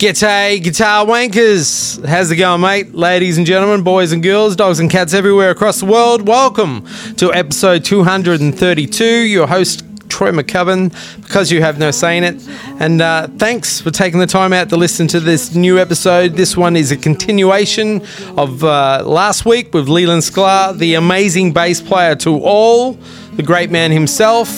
G'day, guitar wankers. How's it going, mate? Ladies and gentlemen, boys and girls, dogs and cats everywhere across the world, welcome to episode 232. Your host, Troy McCubbin, because you have no say in it. And uh, thanks for taking the time out to listen to this new episode. This one is a continuation of uh, last week with Leland Sklar, the amazing bass player to all, the great man himself,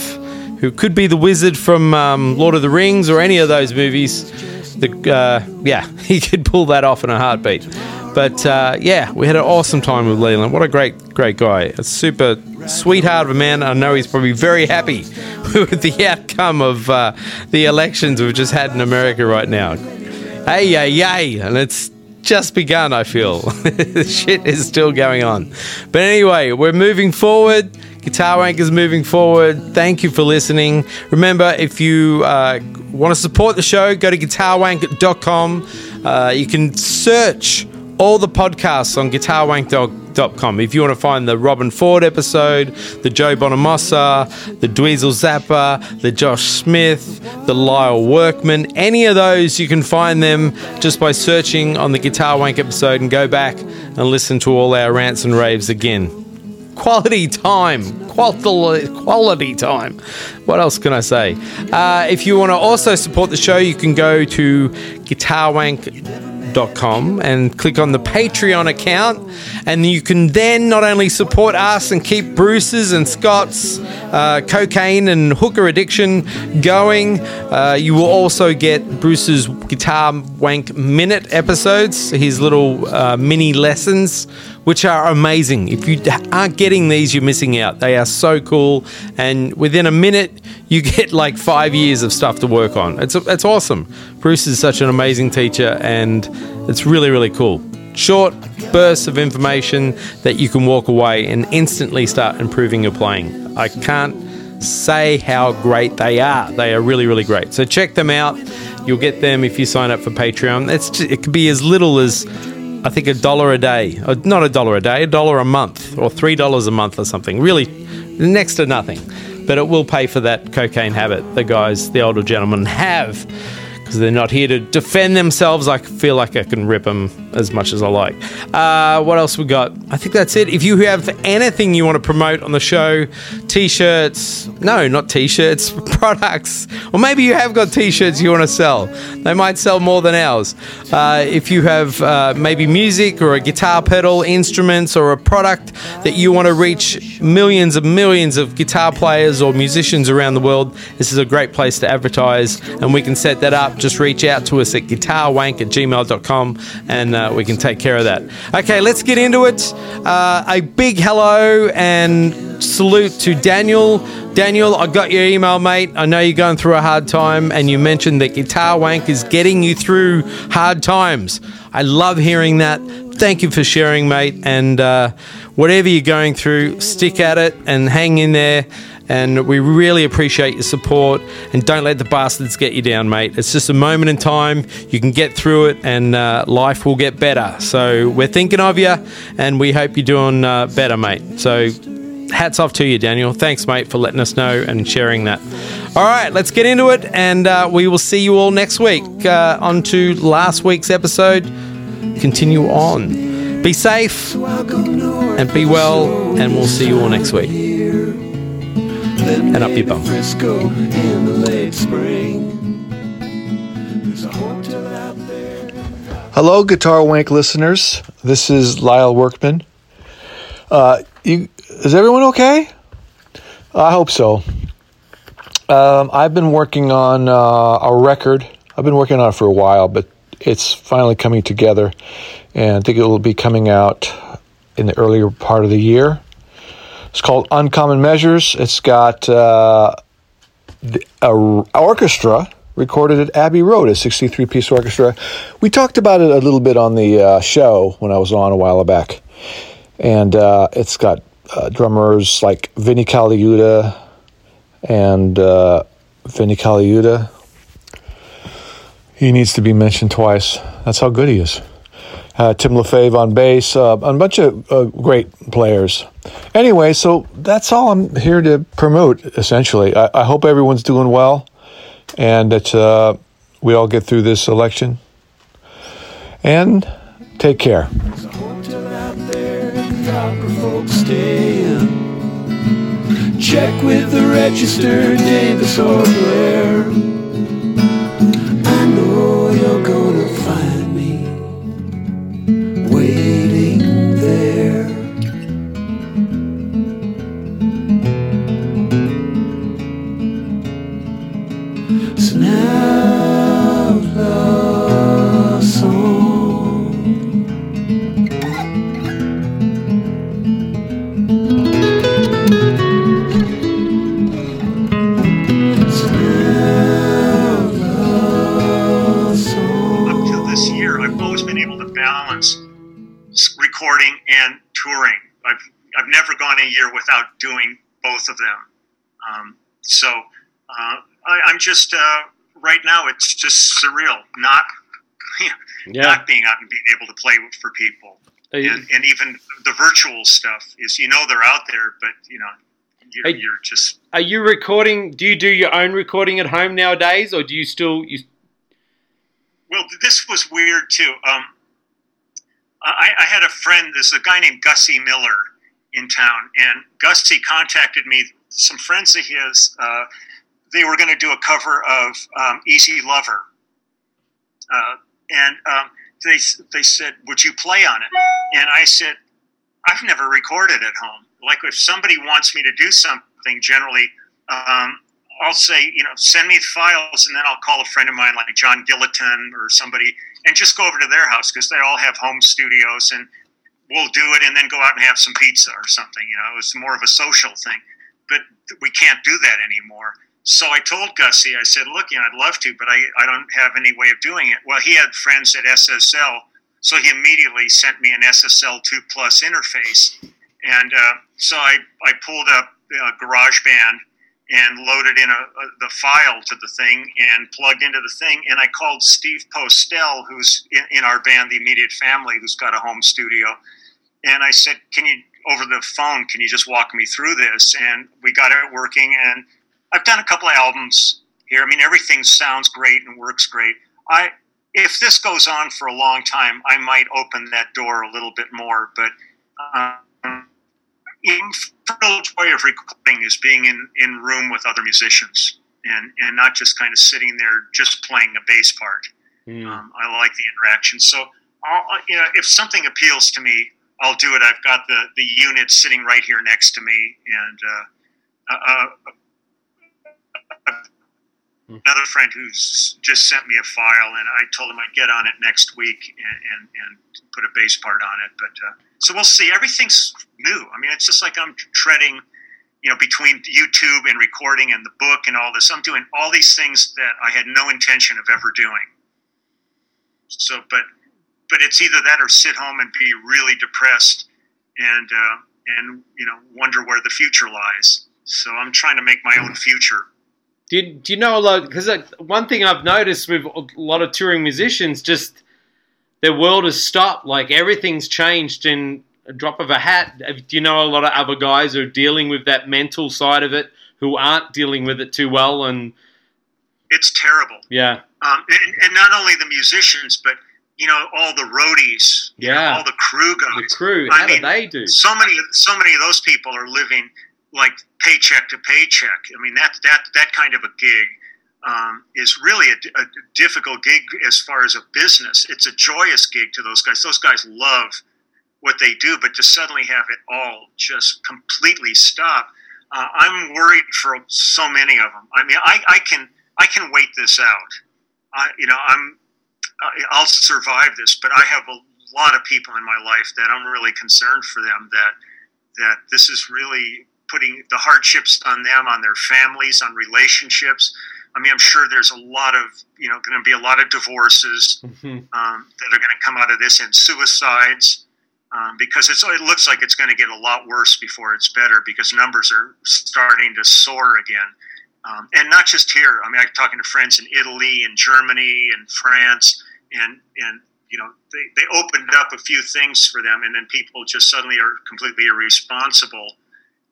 who could be the wizard from um, Lord of the Rings or any of those movies. The, uh, yeah, he could pull that off in a heartbeat. But uh, yeah, we had an awesome time with Leland. What a great, great guy. A super sweetheart of a man. I know he's probably very happy with the outcome of uh, the elections we've just had in America right now. Hey, yay, yay. And it's just begun, I feel. shit is still going on. But anyway, we're moving forward. Guitar Wank is moving forward. Thank you for listening. Remember, if you uh, want to support the show, go to guitarwank.com. Uh, you can search all the podcasts on guitarwank.com. If you want to find the Robben Ford episode, the Joe Bonamassa, the Dweezil Zappa, the Josh Smith, the Lyle Workman, any of those, you can find them just by searching on the Guitar Wank episode and go back and listen to all our rants and raves again quality time. Quality, quality time. What else can I say? Uh, if you want to also support the show, you can go to guitarwank.com and click on the Patreon account. And you can then not only support us and keep Bruce's and Scott's uh, cocaine and hooker addiction going, uh, you will also get Bruce's Guitar Wank Minute episodes, his little uh, mini lessons which are amazing. If you aren't getting these, you're missing out. They are so cool, and within a minute, you get like five years of stuff to work on. It's it's awesome. Bruce is such an amazing teacher, and it's really really cool. Short bursts of information that you can walk away and instantly start improving your playing. I can't say how great they are. They are really really great. So check them out. You'll get them if you sign up for Patreon. It's just, it could be as little as I think a dollar a day, uh, not a dollar a day, a dollar a month, or three dollars a month or something. Really, next to nothing, but it will pay for that cocaine habit the guys, the older gentlemen, have because they're not here to defend themselves. I feel like I can rip them as much as I like. Uh, what else we got? I think that's it. If you have anything you want to promote on the show, t-shirts, no, not t-shirts, products, or maybe you have got t-shirts you want to sell. They might sell more than ours. Uh, if you have uh, maybe music or a guitar pedal, instruments, or a product that you want to reach millions and millions of guitar players or musicians around the world, this is a great place to advertise, and we can set that up just reach out to us at guitarwank at gmail.com and uh, we can take care of that. Okay, let's get into it. Uh, a big hello and salute to Daniel. Daniel, I got your email, mate. I know you're going through a hard time, and you mentioned that Guitar Wank is getting you through hard times. I love hearing that. Thank you for sharing, mate. And uh, whatever you're going through, stick at it and hang in there. And we really appreciate your support. And don't let the bastards get you down, mate. It's just a moment in time. You can get through it, and uh, life will get better. So we're thinking of you, and we hope you're doing uh, better, mate. So hats off to you, Daniel. Thanks, mate, for letting us know and sharing that. All right, let's get into it, and uh, we will see you all next week. Uh, on to last week's episode. Continue on. Be safe and be well, and we'll see you all next week and up your bum. Hello, Guitar Wank listeners. This is Lyle Workman. Uh, you, is everyone okay? I hope so. Um, I've been working on uh, a record. I've been working on it for a while, but it's finally coming together, and I think it will be coming out in the earlier part of the year. It's called Uncommon Measures. It's got uh, orchestra recorded at Abbey Road, a 63 piece orchestra. We talked about it a little bit on the uh, show when I was on a while back. And uh, it's got uh, drummers like Vinnie Colaiuta and uh, Vinnie Colaiuta. He needs to be mentioned twice. That's how good he is uh, Tim Lefebvre on bass, uh, a bunch of uh, great players. Anyway, so that's all I'm here to promote, essentially. I, I hope everyone's doing well and that uh, we all get through this election and take care. Check with the register, Davis or Blair. I know you're gonna touring. I've I've never gone a year without doing both of them. Um, so uh, I, I'm just uh, right now. It's just surreal, not Yeah. not being out and being able to play for people, and, and even the virtual stuff is you know they're out there, but you know you're, Hey. you're just Are you recording? Do you do your own recording at home nowadays, or do you still? You, Well, this was weird too. Um, I, I had a friend. There's a guy named Gussie Miller in town, and Gussie contacted me. Some friends of his, uh, they were going to do a cover of um, "Easy Lover," uh, and um, they they said, "Would you play on it?" And I said, "I've never recorded at home. Like if somebody wants me to do something, generally." Um, I'll say, you know, send me files, and then I'll call a friend of mine like John Gilliton or somebody, and just go over to their house because they all have home studios, and we'll do it, and then go out and have some pizza or something. You know, it was more of a social thing, but we can't do that anymore. So I told Gussie, I said, look, you know, I'd love to, but I, I don't have any way of doing it. Well, he had friends at SSL, so he immediately sent me an SSL 2 Plus interface, and uh, so I, I pulled up uh, GarageBand and loaded in a, a, the file to the thing and plugged into the thing. And I called Steve Postell, who's in, in our band, The Immediate Family, who's got a home studio. And I said, Can you, over the phone, can you just walk me through this? And we got it working. And I've done a couple of albums here. I mean, everything sounds great and works great. I, if this goes on for a long time, I might open that door a little bit more. But the real joy of recording is being in in room with other musicians and and not just kind of sitting there just playing a bass part. Hmm. Um, I like the interaction. So, I'll, you know, if something appeals to me, I'll do it. I've got the the unit sitting right here next to me, and uh, uh, uh, another friend who's just sent me a file, and I told him I'd get on it next week and and, and put a bass part on it. But uh, so we'll see. Everything's new. I mean, it's just like I'm treading. You know, between YouTube and recording and the book and all this, I'm doing all these things that I had no intention of ever doing. So, but but it's either that or sit home and be really depressed and uh, and you know wonder where the future lies. So I'm trying to make my own future. Do you, do you know a lot? Because one thing I've noticed with a lot of touring musicians, just their world has stopped. Like everything's changed in a drop of a hat. Do you know a lot of other guys who are dealing with that mental side of it who aren't dealing with it too well? And It's terrible. yeah, Um, and, and not only the musicians, but you know all the roadies, you know, Yeah. all the crew guys. the crew, I how do mean, they do? so many so many of those people are living like paycheck to paycheck. I mean that that that kind of a gig um, is really a, a difficult gig as far as a business. It's a joyous gig to those guys. Those guys love what they do, but to suddenly have it all just completely stop, uh, I'm worried for so many of them. I mean, I, I can I can wait this out. I, you know, I'm I'll survive this, but I have a lot of people in my life that I'm really concerned for them that that this is really putting the hardships on them, on their families, on relationships. I mean, I'm sure there's a lot of you know going to be a lot of divorces Mhm. um, that are going to come out of this and suicides um, because it's, it looks like it's going to get a lot worse before it's better because numbers are starting to soar again. Um, and not just here. I mean, I'm talking to friends in Italy and Germany and France, and and you know they, they opened up a few things for them, and then people just suddenly are completely irresponsible,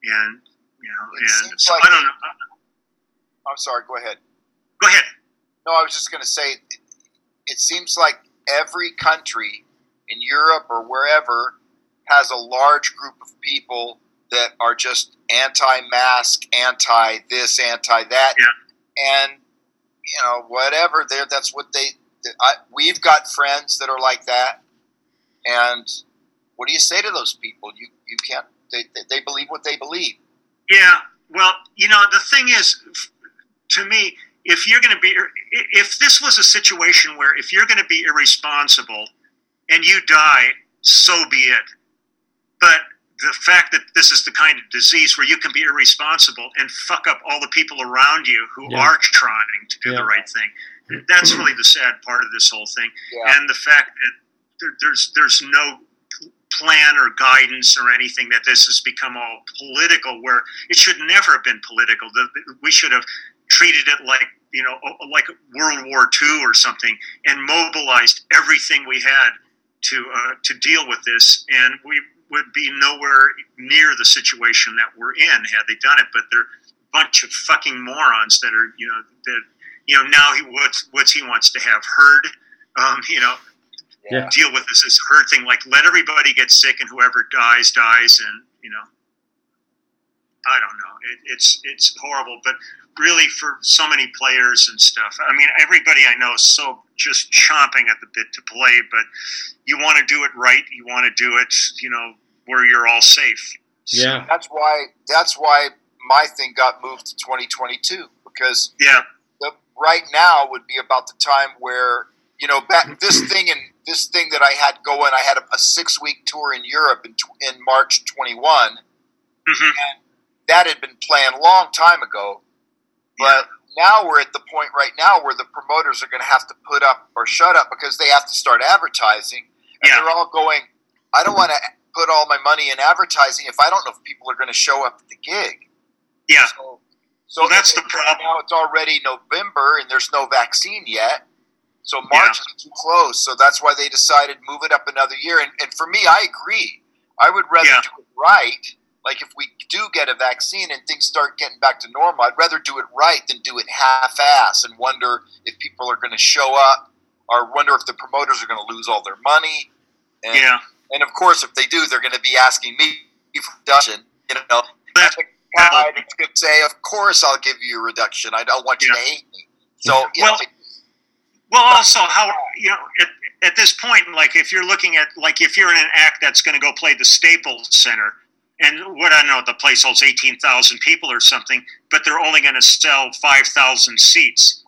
and you know, It and so like- I don't know. I'm sorry. Go ahead. Go ahead. No, I was just going to say, it, seems like every country in Europe or wherever has a large group of people that are just anti-mask, anti this, anti that, Yeah. and you know whatever. There, that's what they. I, we've got friends that are like that, and what do you say to those people? You you can't. They, they believe what they believe. Yeah. Well, you know, the thing is, to me, if you're going to be, if this was a situation where if you're going to be irresponsible and you die, so be it. But the fact that this is the kind of disease where you can be irresponsible and fuck up all the people around you who Yeah. are trying to do Yeah. the right thing, that's really the sad part of this whole thing. Yeah. And the fact that there, there's there's no plan or guidance or anything that this has become all political where it should never have been political The- the- we should have treated it like you know like world war ii or something and mobilized everything we had to uh, to deal with this and we would be nowhere near the situation that we're in had they done it but they're a bunch of fucking morons that are you know that you know now he what's what's he wants to have heard um, you know Yeah. deal with this a herd thing. Like let everybody get sick and whoever dies dies, and you know, I don't know. It, it's it's horrible, but really for so many players and stuff. I mean, everybody I know is so just chomping at the bit to play, but you want to do it right. You want to do it, you know, where you're all safe. So, Yeah. That's why. That's why my thing got moved to 2022 because yeah, the, right now would be about the time where you know back this thing and this thing that I had going. I had a, a six week tour in Europe in, in March 21. Mhm. That had been planned a long time ago, but now we're at the point right now where the promoters are going to have to put up or shut up because they have to start advertising, and Yeah. they're all going. I don't want to put all my money in advertising if I don't know if people are going to show up at the gig. yeah, So, so Well, that's the problem. Now it's already November and there's no vaccine yet. So March is too close. So that's why they decided to move it up another year. And, and for me, I agree. I would rather Yeah. do it right. Like if we do get a vaccine and things start getting back to normal, I'd rather do it right than do it half-ass and wonder if people are going to show up or wonder if the promoters are going to lose all their money. And, yeah. and of course, if they do, they're going to be asking me for reduction. You know, that's uh, going to say, "Of course, I'll give you a reduction. I don't want you to hate me." So, you Well, know, Well, also, how you know at, at this point, like if you're looking at like if you're in an act that's going to go play the Staples Center, and what I know, the place holds eighteen thousand people or something, but they're only going to sell five thousand seats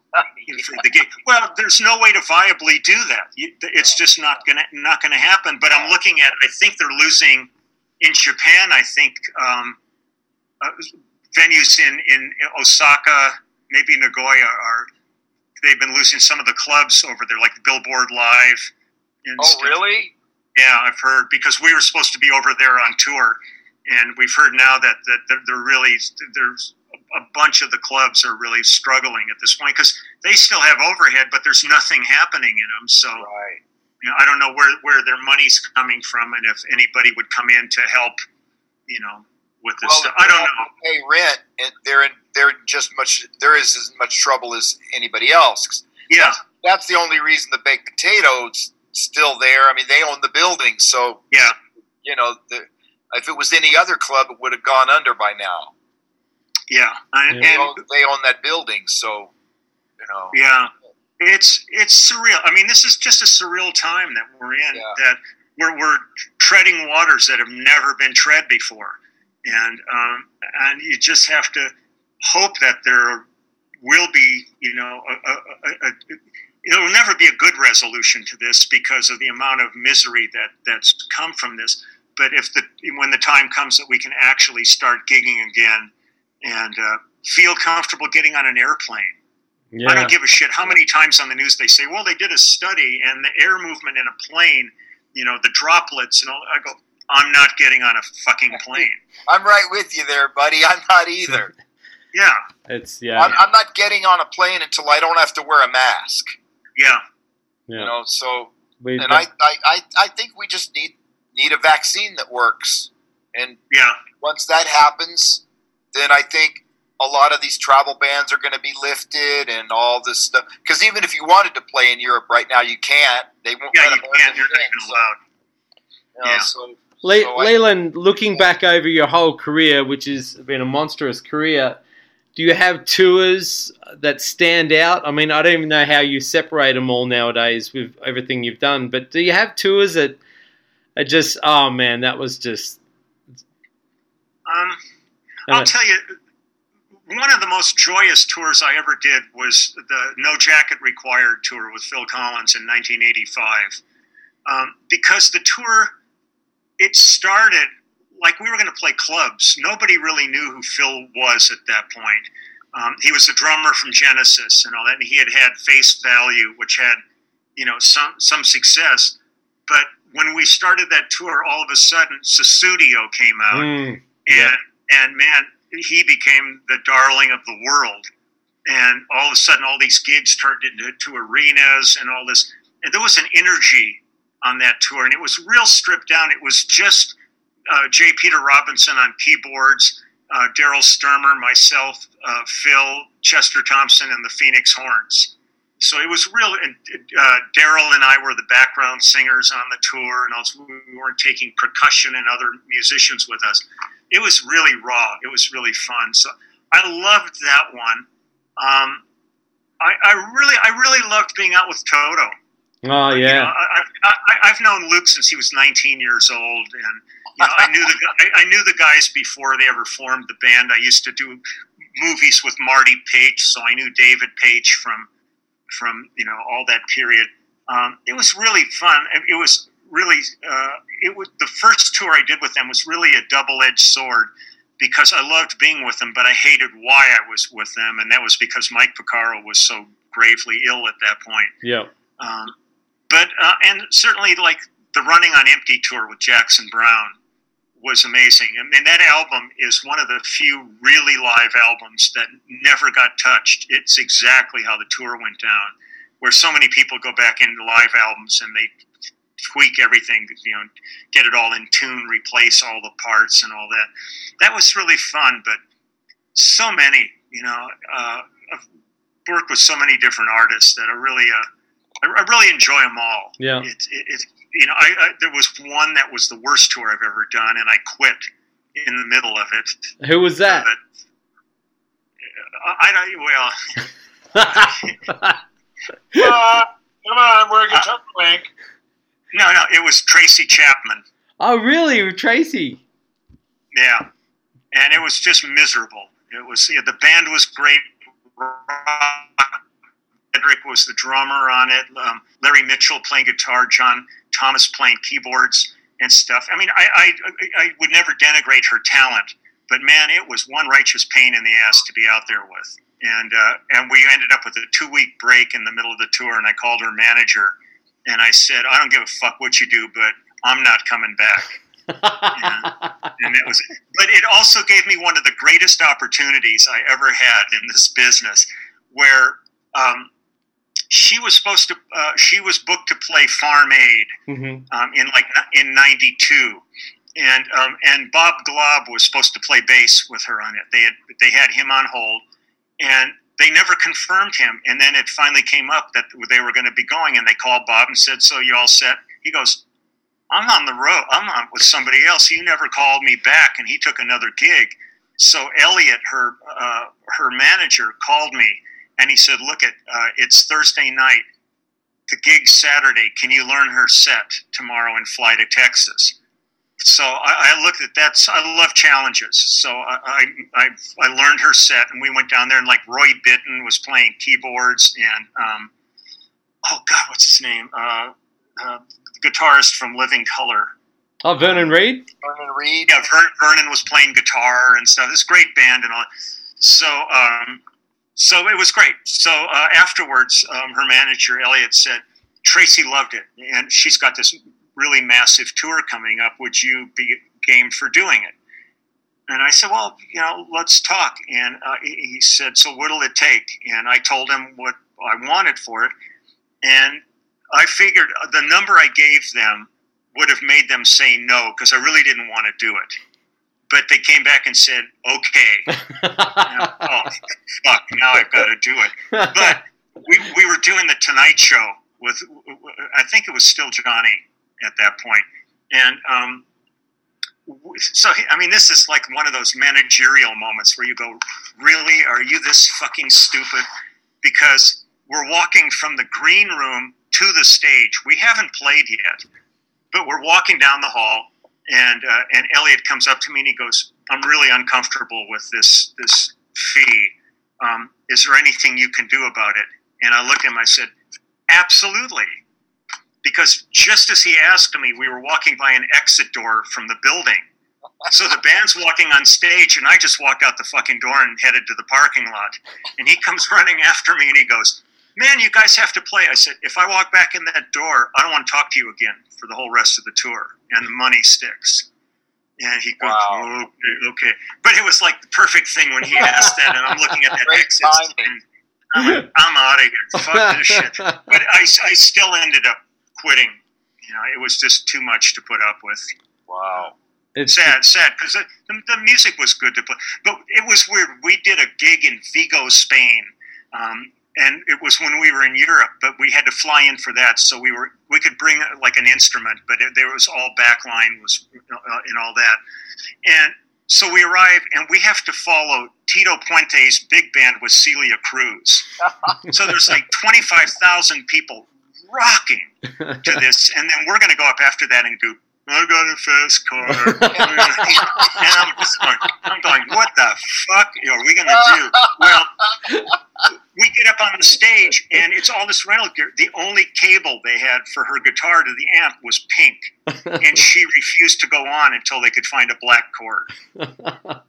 for the gig. Well, there's no way to viably do that. It's just not going to not going to happen. But I'm looking at. I think they're losing in Japan. I think um, uh, venues in in Osaka, maybe Nagoya are they've been losing some of the clubs over there, like Billboard Live. And oh, stuff. really? Yeah, I've heard because we were supposed to be over there on tour, and we've heard now that that they're, really there's a bunch of the clubs are really struggling at this point because they still have overhead, but there's nothing happening in them. So Right. you know, I don't know where where their money's coming from, and if anybody would come in to help, you know, with this Well, stuff. I don't know. Pay rent, and they're in, they're just much. There is as much trouble as anybody else. Yeah, That's the only reason the baked potatoes still there. I mean, they own the building, so yeah. you know, the, if it was any other club, it would have gone under by now. Yeah, I- Yeah. They and own, they own that building, so you know. Yeah, it's it's surreal. I mean, this is just a surreal time that we're in. Yeah. That we're we're treading waters that have never been tread before, and um, and you just have to hope that there will be, you know, a, a, a, a, it'll never be a good resolution to this because of the amount of misery that that's come from this. But if the when the time comes that we can actually start gigging again and uh, feel comfortable getting on an airplane. I don't give a shit how many times on the news they say, well, they did a study and the air movement in a plane, you know, the droplets and all. I go, I'm not getting on a fucking plane. I'm right with you there, buddy. I'm not either. Yeah, It's yeah. I'm, I'm not getting on a plane until I don't have to wear a mask. yeah, You yeah. know, so We, and I, I, I, I think we just need need a vaccine that works. And yeah, once that happens, then I think a lot of these travel bans are going to be lifted and all this stuff. Because even if you wanted to play in Europe right now, you can't. They won't. Yeah, let you American can't. You're not games, even allowed. you know, Yeah. So, Le- so I- Leland, looking back over your whole career, which has been a monstrous career, do you have tours that stand out? I mean, I don't even know how you separate them all nowadays with everything you've done, but do you have tours that are just, oh man, that was just. Um, I'll tell you, one of the most joyous tours I ever did was the No Jacket Required tour with Phil Collins in 1985. Um, because the tour, it started like we were going to play clubs. Nobody really knew who Phil was at that point. Um, he was a drummer from Genesis and all that, and he had had Face Value, which had, you know, some some success. But when we started that tour, all of a sudden, Sussudio came out mm, and Yeah. and man, he became the darling of the world. And all of a sudden, all these gigs turned into to arenas and all this. And there was an energy on that tour, and it was real stripped down. It was just uh, J. Peter Robinson on keyboards, uh, Daryl Stuermer, myself, uh, Phil, Chester Thompson, and the Phoenix Horns. So it was real. And uh, Daryl and I were the background singers on the tour, and also we weren't taking percussion and other musicians with us. It was really raw. It was really fun. So I loved that one. Um, I, I really, I really loved being out with Toto. Oh, You know, yeah. I, I, I, I've known Luke since he was 19 years old, and you know, I knew the I, I knew the guys before they ever formed the band. I used to do movies with Marty Paich, so I knew David Paich from from you know all that period. Um, it was really fun. It was really uh, it was the first tour I did with them was really a double edged sword because I loved being with them, but I hated why I was with them, and that was because Mike Porcaro was so gravely ill at that point. Yeah. Um, but uh, and certainly like the running on empty tour with Jackson Browne was amazing. I mean that album is one of the few really live albums that never got touched. It's exactly how the tour went down, where so many people go back into live albums and they tweak everything, you know, get it all in tune, replace all the parts and all that. That was really fun, but so many, you know, uh, I've worked with so many different artists that are really uh, I, I really enjoy them all. Yeah. It, it, it you know, I, I, there was one that was the worst tour I've ever done, and I quit in the middle of it. Who was that? But, uh, I don't. Well, Uh, come on, we're a guitar link. no, no, it was Tracy Chapman. oh, really? Tracy? Yeah, and it was just miserable. It was yeah, the band was great. Cedric was the drummer on it. Um, Larry Mitchell playing guitar. John Thomas playing keyboards and stuff. I mean, I, I I would never denigrate her talent, but man, it was one righteous pain in the ass to be out there with. And uh, and we ended up with a two week break in the middle of the tour, and I called her manager, and I said, I don't give a fuck what you do, but I'm not coming back and it was but it also gave me one of the greatest opportunities i ever had in this business where um, she was supposed to uh, she was booked to play farm aid Mhm. um, in like in 92 and um, and Bob Glaub was supposed to play bass with her on it they had they had him on hold and they never confirmed him and then it finally came up that they were going to be going and they called bob and said so you all set he goes I'm on the road. I'm on with somebody else. He never called me back, and he took another gig. So Elliot, her uh, her manager, called me, and he said, "Look, at uh, it's Thursday night. The gig's Saturday. Can you learn her set tomorrow and fly to Texas?" So I, I looked at that. I love challenges. So I, I I I learned her set, and we went down there, and like Roy Bittan was playing keyboards, and um, oh God, what's his name? Uh, uh, guitarist from Living Colour. Oh, Vernon Reid? Vernon Reid. Yeah, Ver- Vernon was playing guitar and stuff. This great band and all. So, um, so it was great. So uh, afterwards, um, her manager Elliot said Tracy loved it, and she's got this really massive tour coming up. Would you be game for doing it? And I said, well, you know, let's talk. And uh, he said, so what'll it take? And I told him what I wanted for it, and I figured the number I gave them would have made them say no because I really didn't want to do it. But they came back and said, "Okay." oh fuck! Now I've got to do it. But we we were doing the Tonight Show with I think it was still Johnny at that point, and um, so I mean, this is like one of those managerial moments where you go, "Really? Are you this fucking stupid?" Because we're walking from the green room to the stage. We haven't played yet, but we're walking down the hall, and uh, and Elliot comes up to me and he goes, "I'm really uncomfortable with this this fee. Um, is there anything you can do about it?" And I looked at him. I said, "Absolutely." Because just as he asked me, we were walking by an exit door from the building. So the band's walking on stage, and I just walked out the fucking door and headed to the parking lot. And he comes running after me, and he goes, "Man, you guys have to play." I said, "If I walk back in that door, I don't want to talk to you again for the whole rest of the tour, and the money sticks." And he goes, Wow. okay, "Okay," but it was like the perfect thing when he asked that, and I'm looking at that Great exit. and I'm like, "I'm out of here. Fuck this shit." But I, I still ended up quitting. You know, it was just too much to put up with Wow. It's sad, sad because the, the, the music was good to play, but it was weird. We did a gig in Vigo, Spain, um, and it was when we were in Europe. But we had to fly in for that, so we were we could bring like an instrument, but it, there was all backline was uh, and all that, and so we arrive and we have to follow Tito Puente's big band with Celia Cruz. so there's like twenty five thousand people rocking to this, and then we're going to go up after that and do. I got a fast car. and I'm just going, I'm going, what the fuck are we going to do? Well, we get up on the stage, and it's all this rental gear. The only cable they had for her guitar to the amp was pink, and she refused to go on until they could find a black cord.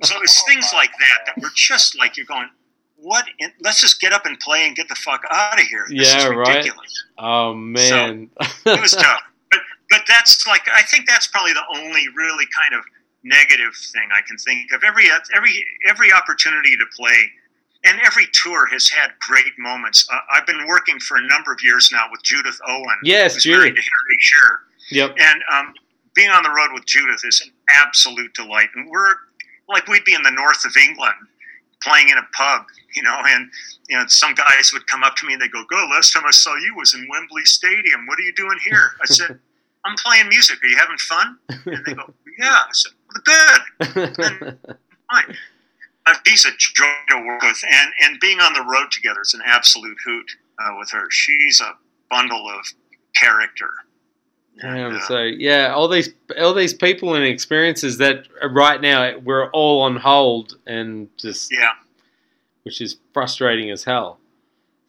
So it's things like that that were just like you're going, what? In, let's just get up and play and get the fuck out of here. This Yeah, is right. ridiculous oh man. it was tough. But that's like I think that's probably the only really kind of negative thing I can think of. Every every every opportunity to play, and every tour has had great moments. Uh, I've been working for a number of years now with Judith Owen. Yes, Judith. Harry Shearer, Yep. and um, being on the road with Judith is an absolute delight. And we're like we'd be in the north of England playing in a pub, you know, and you know some guys would come up to me and they go, "Go, last time I saw you was in Wembley Stadium. What are you doing here?" I said, "I'm playing music. Are you having fun?" And they go, "Yeah." I said, well, "Good, fine." Uh, she's a joy to work with, and and being on the road together is an absolute hoot uh, with her. She's a bundle of character. And, Damn, uh, so yeah, all these all these people and experiences that uh, right now we're all on hold and just yeah. which is frustrating as hell.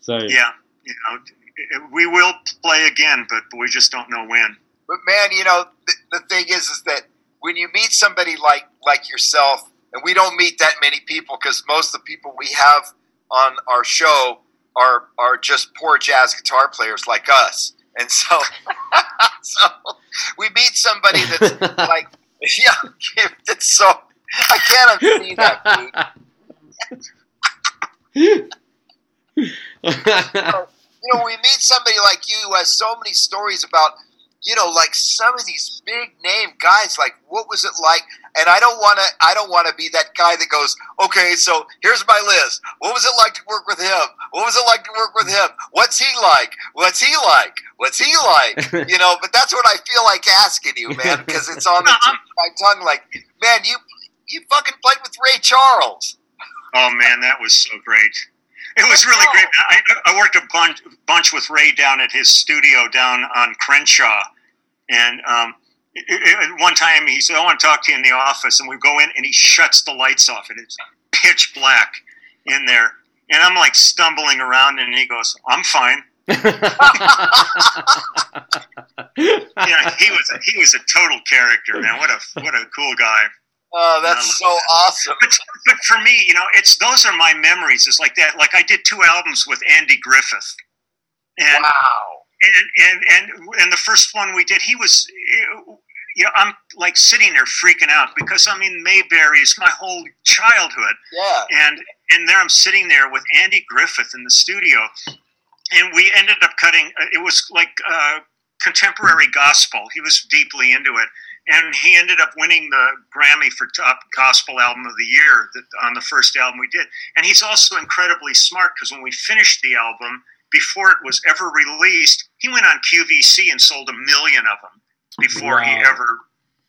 So yeah, you know, we will play again, but we just don't know when. But man, you know, the, the thing is, is that when you meet somebody like like yourself, and we don't meet that many people because most of the people we have on our show are are just poor jazz guitar players like us, and so so we meet somebody that's like, yeah, it's so I can't unsee that, dude. you know, we meet somebody like you who has so many stories about, you know, like some of these big name guys. Like, what was it like? And I don't want to. I don't want to be that guy that goes, okay, so here's my list. What was it like to work with him? What was it like to work with him? What's he like? What's he like? What's he like? You know, but that's what I feel like asking you, man, because it's on the tip of my tongue. Like, man, you you fucking played with Ray Charles. Oh man, that was so great. It was really oh. great. I, I worked a bunch, bunch with Ray down at his studio down on Crenshaw, and um, it, it, one time he said, "I want to talk to you in the office," and we go in, and he shuts the lights off, and it's pitch black in there, and I'm like stumbling around, and he goes, "I'm fine." Yeah, he was a, he was a total character, man. What a what a cool guy. Oh, that's so awesome. But, but for me, you know, it's those are my memories. It's like that. Like I did two albums with Andy Griffith, and Wow. And, and and the first one we did, he was, you know, I'm like sitting there freaking out because I mean Mayberry is my whole childhood, Yeah. and and there I'm sitting there with Andy Griffith in the studio, and we ended up cutting. It was like uh, contemporary gospel. He was deeply into it, and he ended up winning the Grammy for top gospel album of the year that, on the first album we did. And he's also incredibly smart because when we finished the album, before it was ever released, he went on QVC and sold a million of them before he ever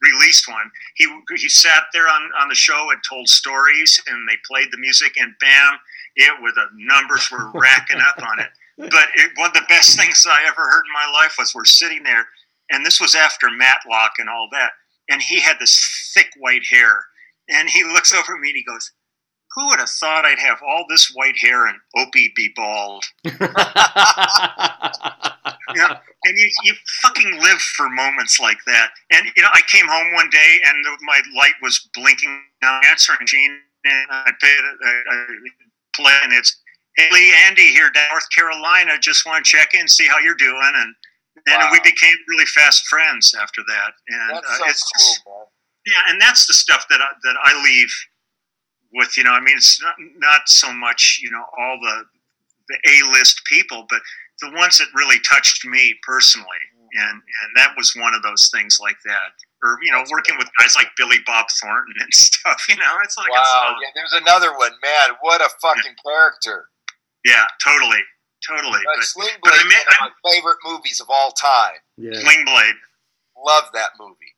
released one. He he sat there on, on the show and told stories, and they played the music, and bam, it was the numbers were racking up on it. But it, one of the best things I ever heard in my life was we're sitting there, and this was after Matlock and all that, and he had this thick white hair, and he looks over at me and he goes. Who would have thought I'd have all this white hair and Opie be bald? Yeah, and you, you fucking live for moments like that. And you know, I came home one day and the- my light was blinking on the answering machine, and I paid a, a, a play, and it's hey Lee, Andy here, down North Carolina. Just want to check in, see how you're doing, and and Wow. we became really fast friends after that. And That's uh, it's cool, just man. yeah, and that's the stuff that I, that I leave with. You know, I mean, it's not not so much you know all the the A list people, but the ones that really touched me personally, and and that was one of those things like that. Or you know, That's working with guys like Billy Bob Thornton and stuff. You know, it's like it's, Wow. uh, Yeah, there's another one, man. What a fucking character. yeah, totally, totally. Like, But Sling but I Blade, mean- one of my favorite movies of all time. yeah. Sling Blade. Love that movie.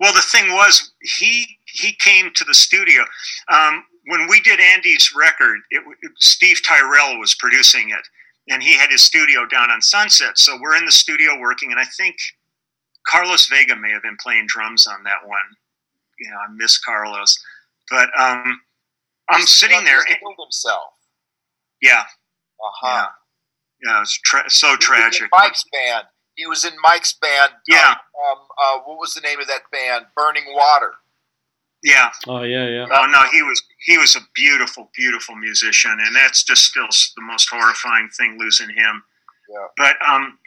Well, the thing was, he he came to the studio um, when we did Andy's record. It, it, Steve Tyrell was producing it, and he had his studio down on Sunset. So we're in the studio working, and I think Carlos Vega may have been playing drums on that one. You know, I miss Carlos, but um, I'm His sitting there. and- Killed himself. yeah, Uh-huh. yeah, yeah. It's tra- so He was tragic. Mike's band. He was in Mike's band. Yeah. Um, um, uh, what was the name of that band? Burning Water. Yeah. Oh yeah, yeah. Oh no, he was he was a beautiful, beautiful musician, and that's just still the most horrifying thing losing him. Yeah. But um,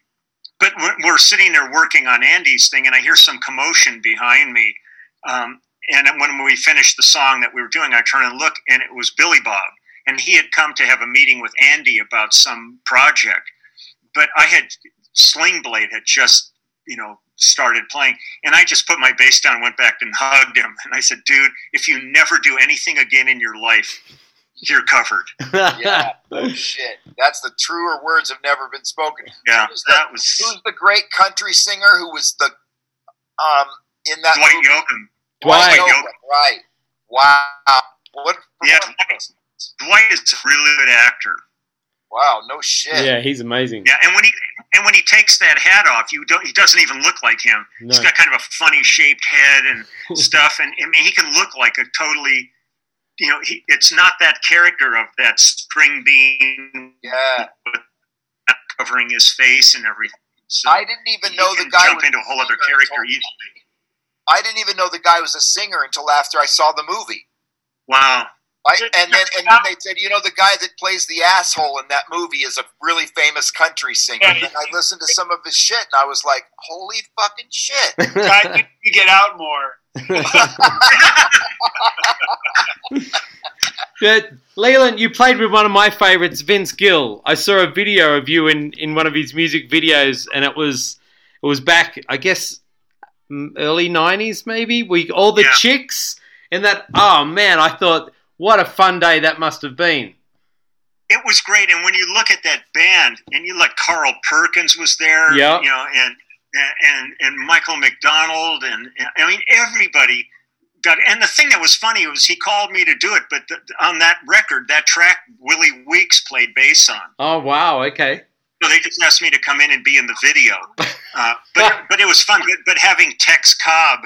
but we're, we're sitting there working on Andy's thing, and I hear some commotion behind me. Um, and when we finished the song that we were doing, I turn and look, and it was Billy Bob, and he had come to have a meeting with Andy about some project. But I had Sling Blade had just you know started playing, and I just put my bass down, went back and hugged him, and I said, "Dude, if you never do anything again in your life, you're covered." Yeah. no shit. That's the truer words have never been spoken. Yeah, Who's the- that was Who's the great country singer who was the um in that Dwight movie? Yoakam. Dwight. Yoakam. Right. Wow. What? Yeah, Dwight is a really good actor. Wow. No shit. yeah, he's amazing. Yeah, and when he and when he takes that hat off, you don't. He doesn't even look like him. No. He's got kind of a funny shaped head and stuff, and I mean, he can look like a totally. You know, he, it's not that character of that string bean Yeah. covering his face and everything. So I didn't even know the guy jump was into a whole other character easily. I didn't even know the guy was a singer until after I saw the movie. Wow. I, and then and then they said, you know, the guy that plays the asshole in that movie is a really famous country singer. And I listened to some of his shit, and I was like, holy fucking shit! God, you, you get out more. But Leland, you played with one of my favorites, Vince Gill. I saw a video of you in, in one of his music videos, and it was it was back, I guess, mm, early '90s, maybe. We all the Yeah. chicks in that. Oh man, I thought what a fun day that must have been. it was great. And when you look at that band, and you look, Carl Perkins was there, Yeah. you know, and and and Michael McDonald, and I mean everybody got. And the thing that was funny was he called me to do it, but the, on that record, that track, Willie Weeks played bass on. Oh wow, okay. So they just asked me to come in and be in the video. Uh, but but it was fun. But, but having Tex Cobb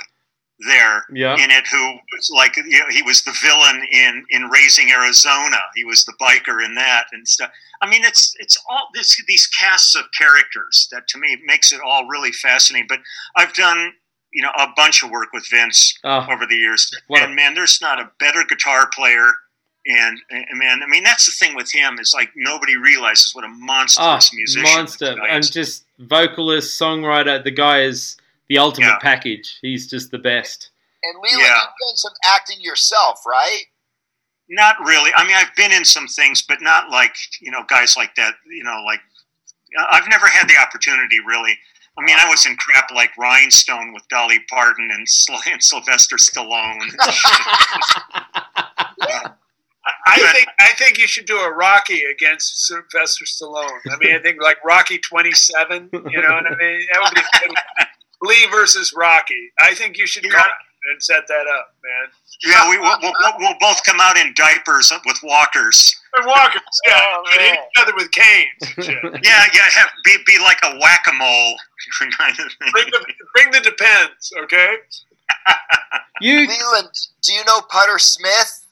there Yeah. in it, who was like you know, he was the villain in in Raising Arizona. He was the biker in that and stuff. I mean, it's it's all this these casts of characters that to me makes it all really fascinating. But I've done you know a bunch of work with Vince Oh, over the years, What a- and man, there's not a better guitar player. And, and man, I mean, that's the thing with him is like nobody realizes what a oh monstrous ah, musician. this monster, and just vocalist, songwriter. The guy is the ultimate Yeah. package. He's just the best. And Leland, Yeah. you've done some acting yourself, right? Not really. I mean, I've been in some things, but not like you know guys like that. You know, like I've never had the opportunity really. I mean, I was in crap like Rhinestone with Dolly Parton and, Sl- and Sylvester Stallone. Uh, I think I think you should do a Rocky against Sylvester Stallone. I mean, I think like Rocky Twenty Seven. You know what I mean? That would be good. Lee versus Rocky. I think you should Yeah. come and set that up, man. yeah, we, we'll, we'll, we'll both come out in diapers with walkers. And Walkers, yeah, Oh, and hit each other with canes. Yeah, yeah, have, be, be like a whack a mole kind of thing. Bring the bring the depends, okay? You Leland, do you know Putter Smith?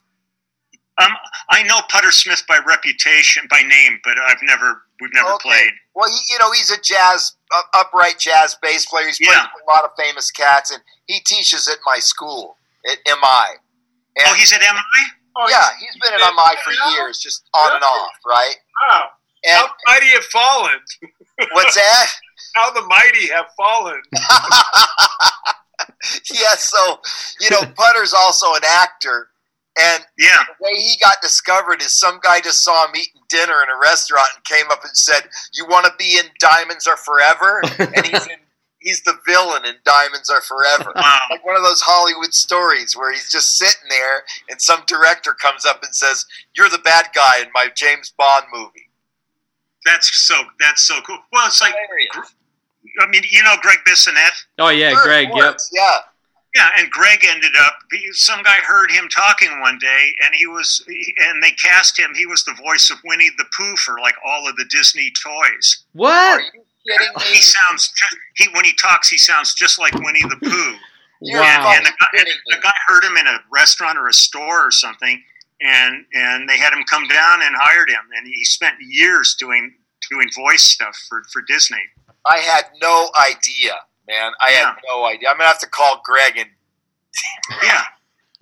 Um, I know Putter Smith by reputation, by name, but I've never, we've never Okay. played. Well, he, you know, he's a jazz, uh, upright jazz bass player. He's played Yeah. with a lot of famous cats, and he teaches at my school at MI. And Oh, he's at MI? Oh, yeah, he's been at MI for years, just on and off, right? Wow. And How mighty have fallen. what's that? How the mighty have fallen. yeah, so you know, Putter's also an actor, and Yeah. the way he got discovered is some guy just saw him eating dinner in a restaurant and came up and said, "You want to be in Diamonds Are Forever?" and he's in, he's the villain in Diamonds Are Forever. Wow. Like one of those Hollywood stories where he's just sitting there and some director comes up and says, "You're the bad guy in my James Bond movie." That's so, that's so cool. Well, it's like, Hilarious. I mean, you know Gregg Bissonette? Oh yeah, Sure, Greg. Yep. Yeah. Yeah, and Greg ended up. Some guy heard him talking one day, and he was, and they cast him. He was the voice of Winnie the Pooh for like all of the Disney toys. Are What? you kidding me? He sounds, he when he talks, he sounds just like Winnie the Pooh. You're Wow. And the guy, and the guy heard him in a restaurant or a store or something, and and they had him come down and hired him, and he spent years doing doing voice stuff for for Disney. I had no idea, man. I had no idea. I'm gonna have to call Greg and Yeah.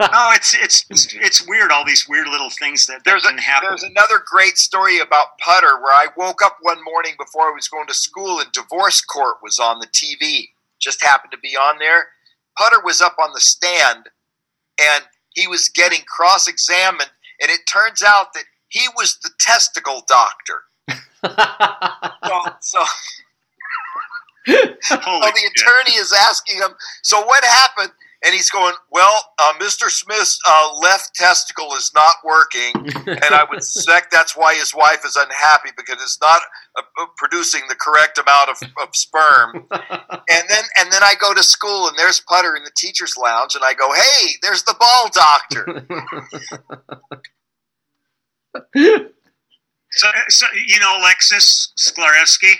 No, it's it's it's, it's weird. All these weird little things that, that there's a, happen. there's another great story about Putter where I woke up one morning before I was going to school and divorce court was on the TV. Just happened to be on there. Putter was up on the stand and he was getting cross examined, and it turns out that he was the testicle doctor. So, so, Holy so the shit. attorney is asking him, So what happened? And he's going, Well, uh, Mr. Smith's uh, left testicle is not working. and I would suspect that's why his wife is unhappy because it's not uh, uh, producing the correct amount of, of sperm. and then and then I go to school and there's Putter in the teachers' lounge and I go, "Hey, there's the ball doctor." So, so you know Alexis Sklarevsky?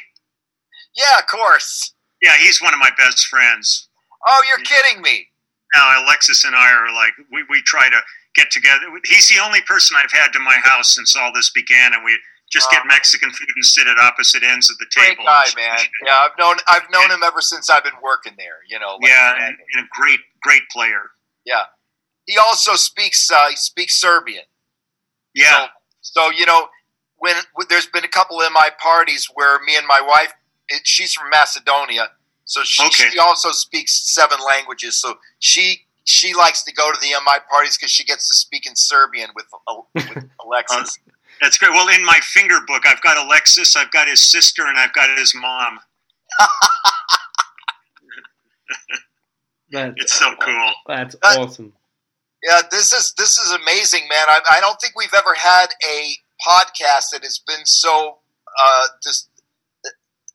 Yeah, of course. Yeah, he's one of my best friends. Oh, you're kidding me. Now Alexis and I are like we, we try to get together. He's the only person I've had to my house since all this began, and we just get. Mexican food and sit at opposite ends of the table. Great guy, man. Yeah, I've known I've known him ever since I've been working there. You know. like- Yeah, and, and a great great player. yeah. He also speaks uh, he speaks Serbian. Yeah, So, so you know, when, when there's been a couple of my parties where me and my wife, it, she's from Macedonia, so she, Okay. she also speaks seven languages. So she she likes to go to the MI parties because she gets to speak in Serbian with, uh, with Alexis. that's great. Well, in my finger book, I've got Alexis, I've got his sister, and I've got his mom. That's, It's so cool. that's Uh, awesome. yeah, this is this is amazing, man. I, I don't think we've ever had a podcast that has been so uh, dis-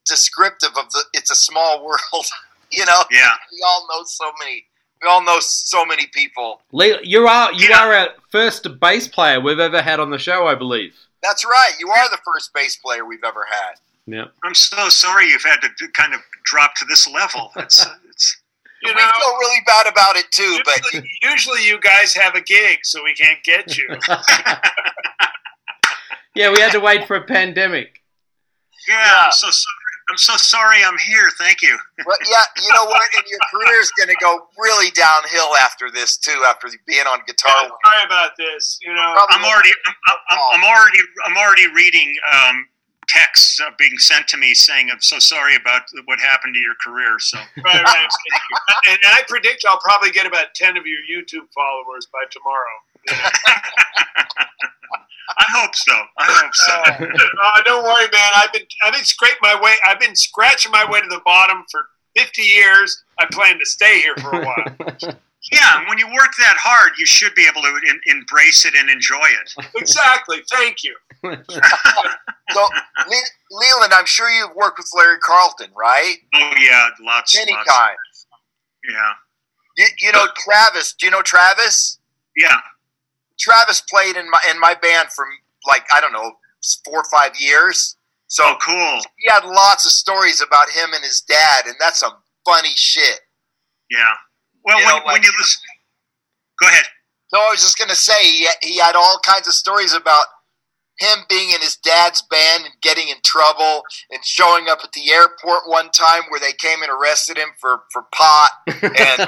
descriptive of the. It's a small world, you know. Yeah. We all know so many. We all know so many people. Lee, you are you Yeah. are our first bass player we've ever had on the show, I believe. That's right. You are the first bass player we've ever had. Yeah. I'm so sorry you've had to do- kind of drop to this level. It's, it's You we know, feel really bad about it too, but usually, usually you guys have a gig, so we can't get you. yeah, we had to wait for a pandemic. yeah. Yeah. I'm so sorry. I'm so sorry. I'm here. Thank you. but yeah, you know what? And your career is going to go really downhill after this too. After being on guitar, Yeah, sorry about this. You know, Probably- I'm already. I'm, I'm, I'm already. I'm already reading um, texts uh, being sent to me saying, "I'm so sorry about what happened to your career." So right, right. and I predict I'll probably get about ten of your YouTube followers by tomorrow. I hope so. I hope so. Uh, don't worry, man. I've been I've been scraping my way. I've been scratching my way to the bottom for 50 years. I plan to stay here for a while. Yeah, and when you work that hard, you should be able to em- embrace it and enjoy it. exactly. Thank you. So, Leland, I'm sure you've worked with Larry Carlton, right? Oh yeah, lots, Many lots. times. Yeah, You, you know Travis. Do you know Travis? yeah. Travis played in my in my band for like I don't know four or five years. So Oh, cool. he had lots of stories about him and his dad, and that's some funny shit. Yeah. Well, You when, know, when you listen, go ahead. No, I was just gonna say he, he had all kinds of stories about him being in his dad's band and getting in trouble and showing up at the airport one time where they came and arrested him for, for pot and,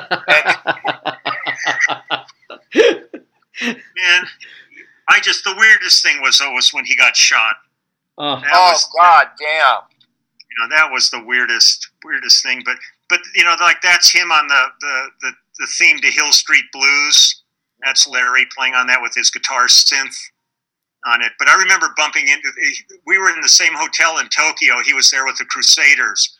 and Man, I just the weirdest thing was though was when he got shot. oh, oh was, god damn. you know that was the weirdest weirdest thing. But but you know like that's him on the the the, the theme to Hill Street Blues. That's Larry playing on that with his guitar synth on it. But I remember bumping into. We were in the same hotel in Tokyo. He was there with the Crusaders,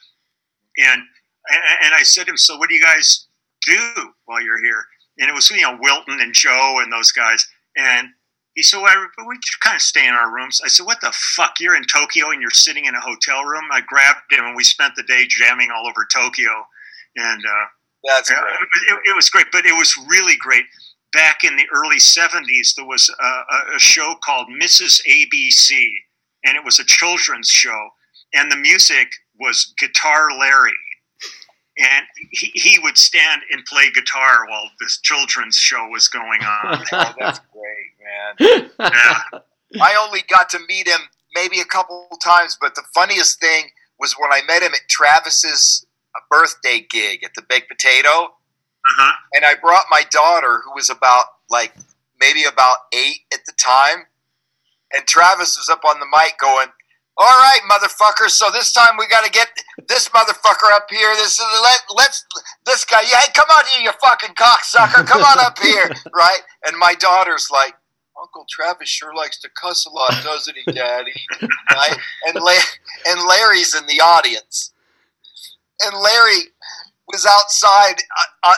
and and, and I said to him, "So what do you guys do while you're here?" And it was you know Wilton and Joe and those guys. And he said, well, "We just kind of stay in our rooms." I said, "What the fuck? You're in Tokyo and you're sitting in a hotel room?" I grabbed him and we spent the day jamming all over Tokyo, and. uh That's yeah, great. It, it was great, but it was really great. Back in the early 70s, there was a, a show called Mrs. ABC, and it was a children's show, and the music was Guitar Larry. And he, he would stand and play guitar while this children's show was going on. Oh, that's great, man. Yeah. I only got to meet him maybe a couple times, but the funniest thing was when I met him at Travis's birthday gig at the Baked Potato. Uh-huh. and I brought my daughter, who was about like maybe about eight at the time, and Travis was up on the mic going, "All right, motherfucker. So this time we got to get this motherfucker up here. This is let let's this guy. Yeah, hey, come on here, you fucking cocksucker. Come on up here, right?" And my daughter's like. Uncle Travis sure likes to cuss a lot, doesn't he, Daddy? Right? And, La- and Larry's in the audience, and Larry was outside uh, uh,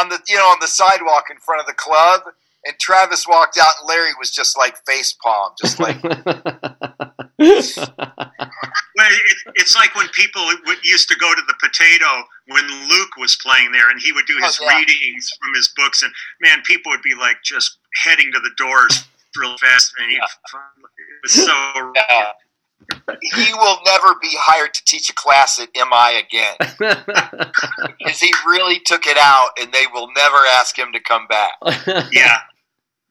on the you know on the sidewalk in front of the club and Travis walked out and Larry was just like face palm just like Well, it, it's like when people used to go to the Potato when Luke was playing there, and he would do his Oh, yeah. readings from his books, and man, people would be like just heading to the doors real fast, and he, it was so. uh, he will never be hired to teach a class at MI again. Because he really took it out and they will never ask him to come back. Yeah,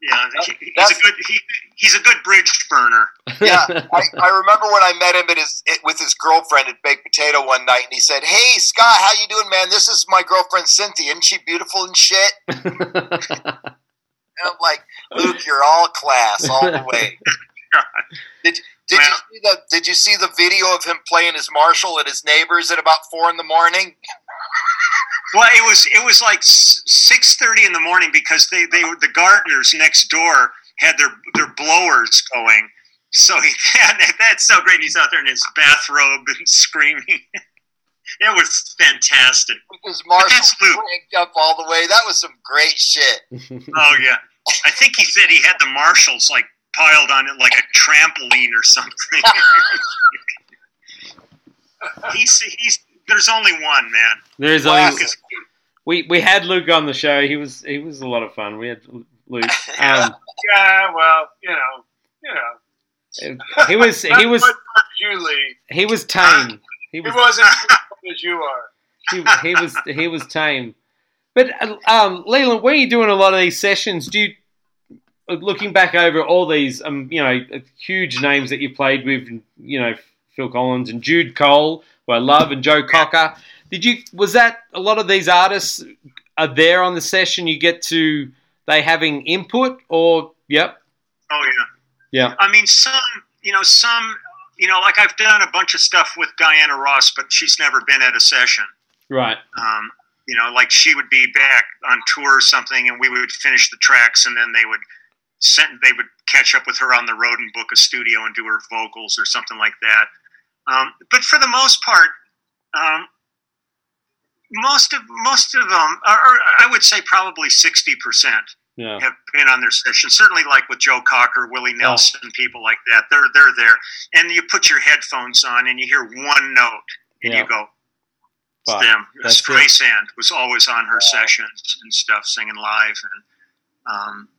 yeah, he, he's a good he, he's a good bridge burner. yeah I, I remember when I met him at his it, with his girlfriend at Baked Potato one night and he said hey Scott how you doing man? This is my girlfriend Cynthia. Isn't she beautiful and shit? And I'm like Luke you're all class all the way. Did did Well- you see the Did you see the video of him playing his Marshall at his neighbors at about four in the morning? Well, it was it was like six thirty in the morning because they they were the gardeners next door had their their blowers going. So he that's so great. He's out there in his bathrobe and screaming. It was fantastic. Because his Marshall cranked up all the way. That was some great shit. Oh yeah, I think he said he had the marshals like piled on it like a trampoline or something. he's he's there's only one man. There's only we we had Luke on the show. He was he was a lot of fun. We had Luke. Um, Yeah, well, you know, you know. he was he was Not much you, Lee. he was tame. He He was wasn't as you are. he, he was he was tame. But um, Leland, when you're doing a lot of these sessions, do you looking back over all these um you know huge names that you played with, you know Phil Collins and Jude Cole, I love, and Joe Cocker. Did you was that a lot of these artists are there on the session? You get to they having input or yep Oh yeah. yeah I mean, some, you know, some, you know, like I've done a bunch of stuff with Diana Ross, but she's never been at a session. right Um, you know, like she would be back on tour or something, and we would finish the tracks, and then they would sent they would catch up with her on the road and book a studio and do her vocals or something like that. Um, but for the most part, um, most of most of them, or, or I would say probably sixty percent, Yeah. have been on their session. Certainly, like with Joe Cocker, Willie Nelson, people like that. They're they're there, and you put your headphones on and you hear one note, and Yeah. you go, "It's Wow. them." That's it. Streisand was always on her sessions and stuff, singing live, and um,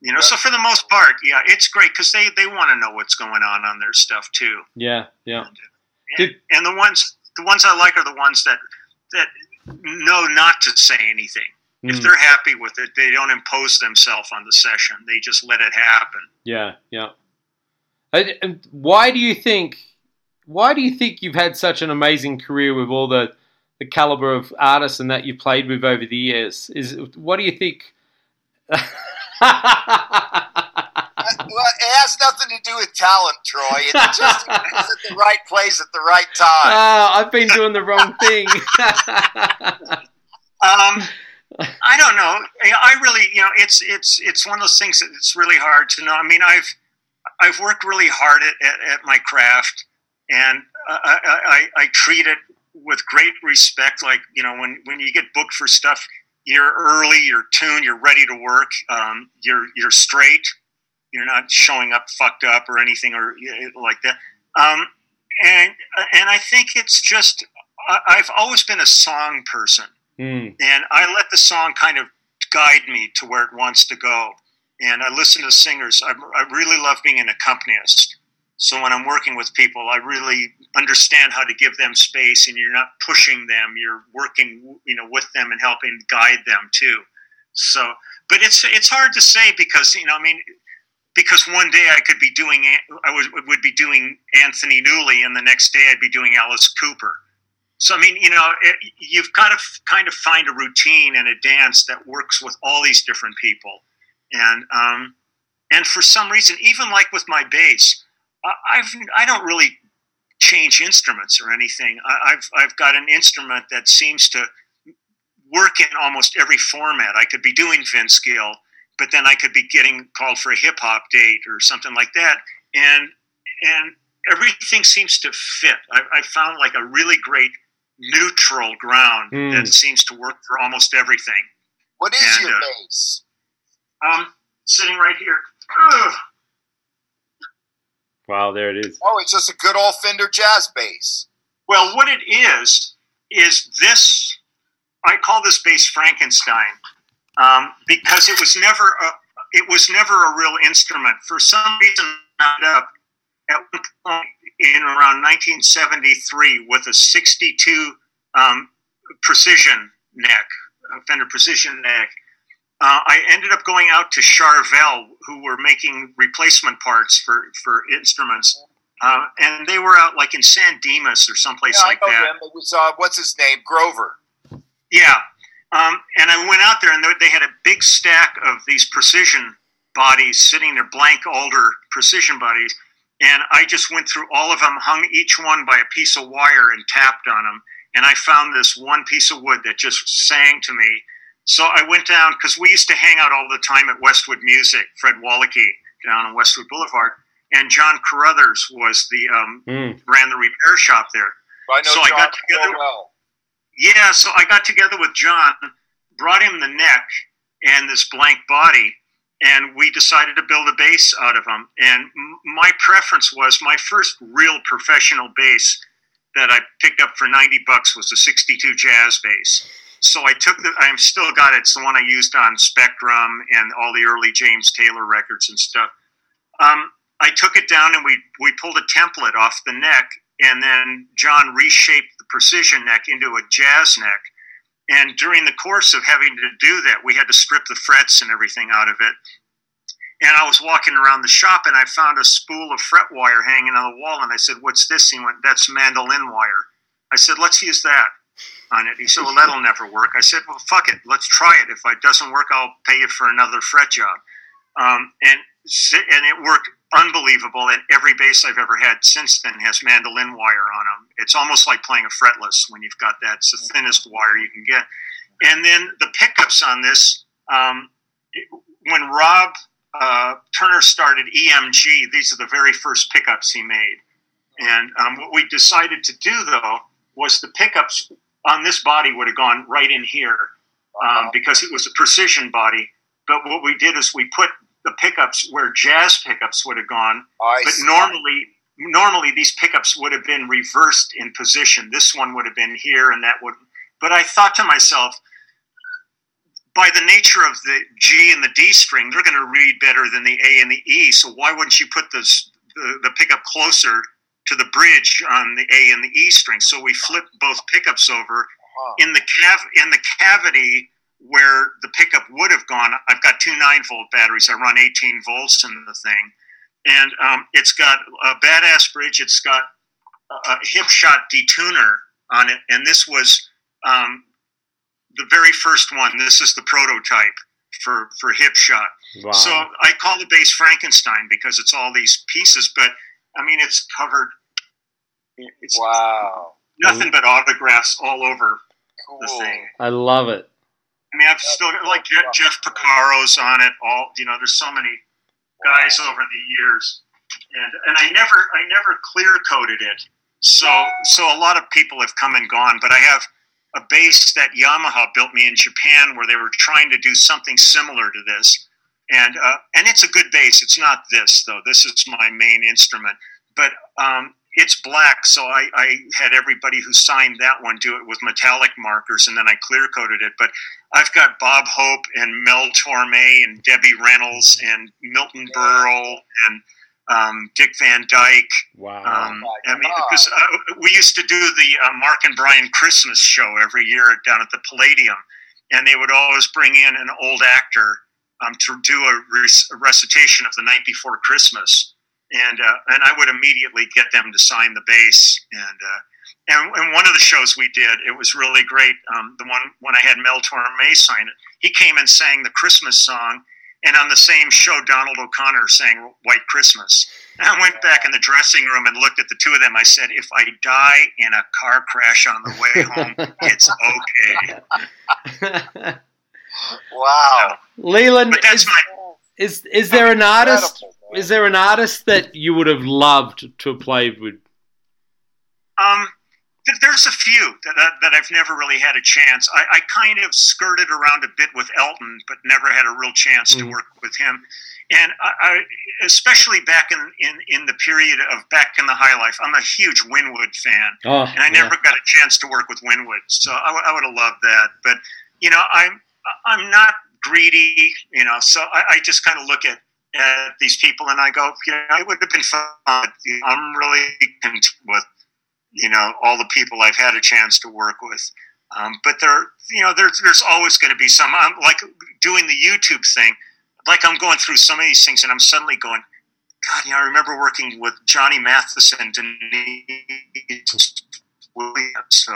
you know. So for the most part, yeah, it's great because they they want to know what's going on on their stuff too. Yeah. Yeah. And, Did- and the ones the ones I like are the ones that that know not to say anything. If Mm. they're happy with it, they don't impose themselves on the session. They just let it happen. Yeah, yeah. And, and why do you think? Why do you think you've had such an amazing career with all the the caliber of artists and that you've played with over the years? Is what do you think? Well, it has nothing to do with talent, Troy. It's just is at the right place at the right time. Ah, I've been doing the wrong thing. Um, I don't know. I really, you know, it's it's it's one of those things that it's really hard to know. I mean, I've I've worked really hard at, at, at my craft, and I, I, I, I treat it with great respect. Like you know, when when you get booked for stuff, you're early, you're tuned, you're ready to work, um, you're you're straight, you're not showing up fucked up or anything or like that. Um, and and I think it's just I, I've always been a song person Hmm. and I let the song kind of guide me to where it wants to go. And I listen to singers. I, I really love being an accompanist. So when I'm working with people, I really understand how to give them space, and you're not pushing them. You're working, you know, with them and helping guide them too. So, but it's it's hard to say because you know, I mean, because one day I could be doing I was would be doing Anthony Newley, and the next day I'd be doing Alice Cooper. So I mean, you know, it, you've got to f- kind of find a routine and a dance that works with all these different people, and um, and for some reason, even like with my bass, I've I don't really change instruments or anything. I, I've I've got an instrument that seems to work in almost every format. I could be doing Vince Gill, but then I could be getting called for a hip hop date or something like that, and and everything seems to fit. I, I found like a really great neutral ground Hmm. that seems to work for almost everything. What is And, your uh, bass? Um, sitting right here. Ugh. Wow, there it is. Oh, it's just a good old Fender jazz bass. Well, what it is is this. I call this bass Frankenstein um, because it was never a it was never a real instrument. For some reason, I ended up at one point in around 1973 with a 62 um, precision neck, a Fender precision neck. Uh, I ended up going out to Charvel, who were making replacement parts for, for instruments. Uh, and they were out like in San Dimas or someplace Yeah, like that. him. It was uh, what's his name? Grover. Yeah. Um, and I went out there and they- they had a big stack of these precision bodies sitting there, blank alder precision bodies. And I just went through all of them, hung each one by a piece of wire and tapped on them. And I found this one piece of wood that just sang to me. So I went down because we used to hang out all the time at Westwood Music, Fred Walecki down on Westwood Boulevard. And John Carruthers was the um, Hmm. ran the repair shop there. I know So I got together- well. Yeah, so I got together with John, brought him the neck and this blank body, and we decided to build a bass out of them. And m- my preference was my first real professional bass that I picked up for 90 bucks was a 62 jazz bass. So I took the, I'm still got it. It's the one I used on Spectrum and all the early James Taylor records and stuff. Um, I took it down and we, we pulled a template off the neck and then John reshaped the precision neck into a jazz neck. And during the course of having to do that, we had to strip the frets and everything out of it. And I was walking around the shop and I found a spool of fret wire hanging on the wall. And I said, What's this? He went, That's mandolin wire. I said, Let's use that on it. He said, Well, that'll never work. I said, Well, fuck it. Let's try it. If it doesn't work, I'll pay you for another fret job. Um, and, and it worked unbelievable. And every bass I've ever had since then has mandolin wire on them. It's almost like playing a fretless when you've got that. It's the thinnest wire you can get. And then the pickups on this, um, it- when Rob uh, Turner started EMG. These are the very first pickups he made. And um, what we decided to do, though, was the pickups on this body would have gone right in here um, because it was a precision body. But what we did is we put the pickups where jazz pickups would have gone. I But see. normally, normally these pickups would have been reversed in position. This one would have been here, and that would. But I thought to myself, by the nature of the G and the D string, they're going to read better than the A and the E. So why wouldn't you put this, the the pickup closer to the bridge on the A and the E string? So we flipped both pickups over Huh. in the cav in the cavity where the pickup would have gone. I've got two nine volt batteries. I run 18 volts in the thing, and um, it's got a badass bridge. It's got a, a Hipshot detuner on it, and this was um, the very first one. This is the prototype for for Hipshot. Wow. So I call the bass Frankenstein because it's all these pieces, but I mean it's covered. It's Wow. nothing but autographs all over Cool. the thing. I love it. I mean, I've still got like Je- Jeff Porcaro's on it. All you know, there's so many guys over the years, and and I never I never clear coded it. So so a lot of people have come and gone, but I have a bass that Yamaha built me in Japan where they were trying to do something similar to this, and uh, and it's a good bass. It's not this though. This is my main instrument, but um, it's black. So I, I had everybody who signed that one do it with metallic markers, and then I clear coated it. But I've got Bob Hope and Mel Torme and Debbie Reynolds and Milton Berle and um, Dick Van Dyke. Wow. Um, I mean, because uh, we used to do the uh, Mark and Brian Christmas show every year down at the Palladium, and they would always bring in an old actor um, to do a, rec- a recitation of the night before Christmas, and uh, and I would immediately get them to sign the bass. And uh, and, and one of the shows we did, it was really great. Um, the one when I had Mel Torme sign it, he came and sang the Christmas song. And on the same show, Donald O'Connor sang White Christmas. And I went back in the dressing room and looked at the two of them. I said, if I die in a car crash on the way home, it's okay. Wow. Leland, But that's is, my is is there an artist? Man. Is there an artist that you would have loved to have played with? Um, th- there's a few that, that, that I've never really had a chance. I, I kind of skirted around a bit with Elton, but never had a real chance to Mm. work with him. And I, I, especially back in, in, in the period of back in the high life, I'm a huge Winwood fan. Oh, and I never got a chance to work with Winwood, so I, w- I would have loved that. But you know, I'm I'm not greedy, you know, so I, I just kind of look at at these people and I go, you know, it would have been fun. I'm really content with you know all the people I've had a chance to work with. Um, but there, you know, there's there's always going to be some. I'm like doing the YouTube thing. Like I'm going through some of these things, and I'm suddenly going, God, you know, I remember working with Johnny Matheson, Deniece Williams. So,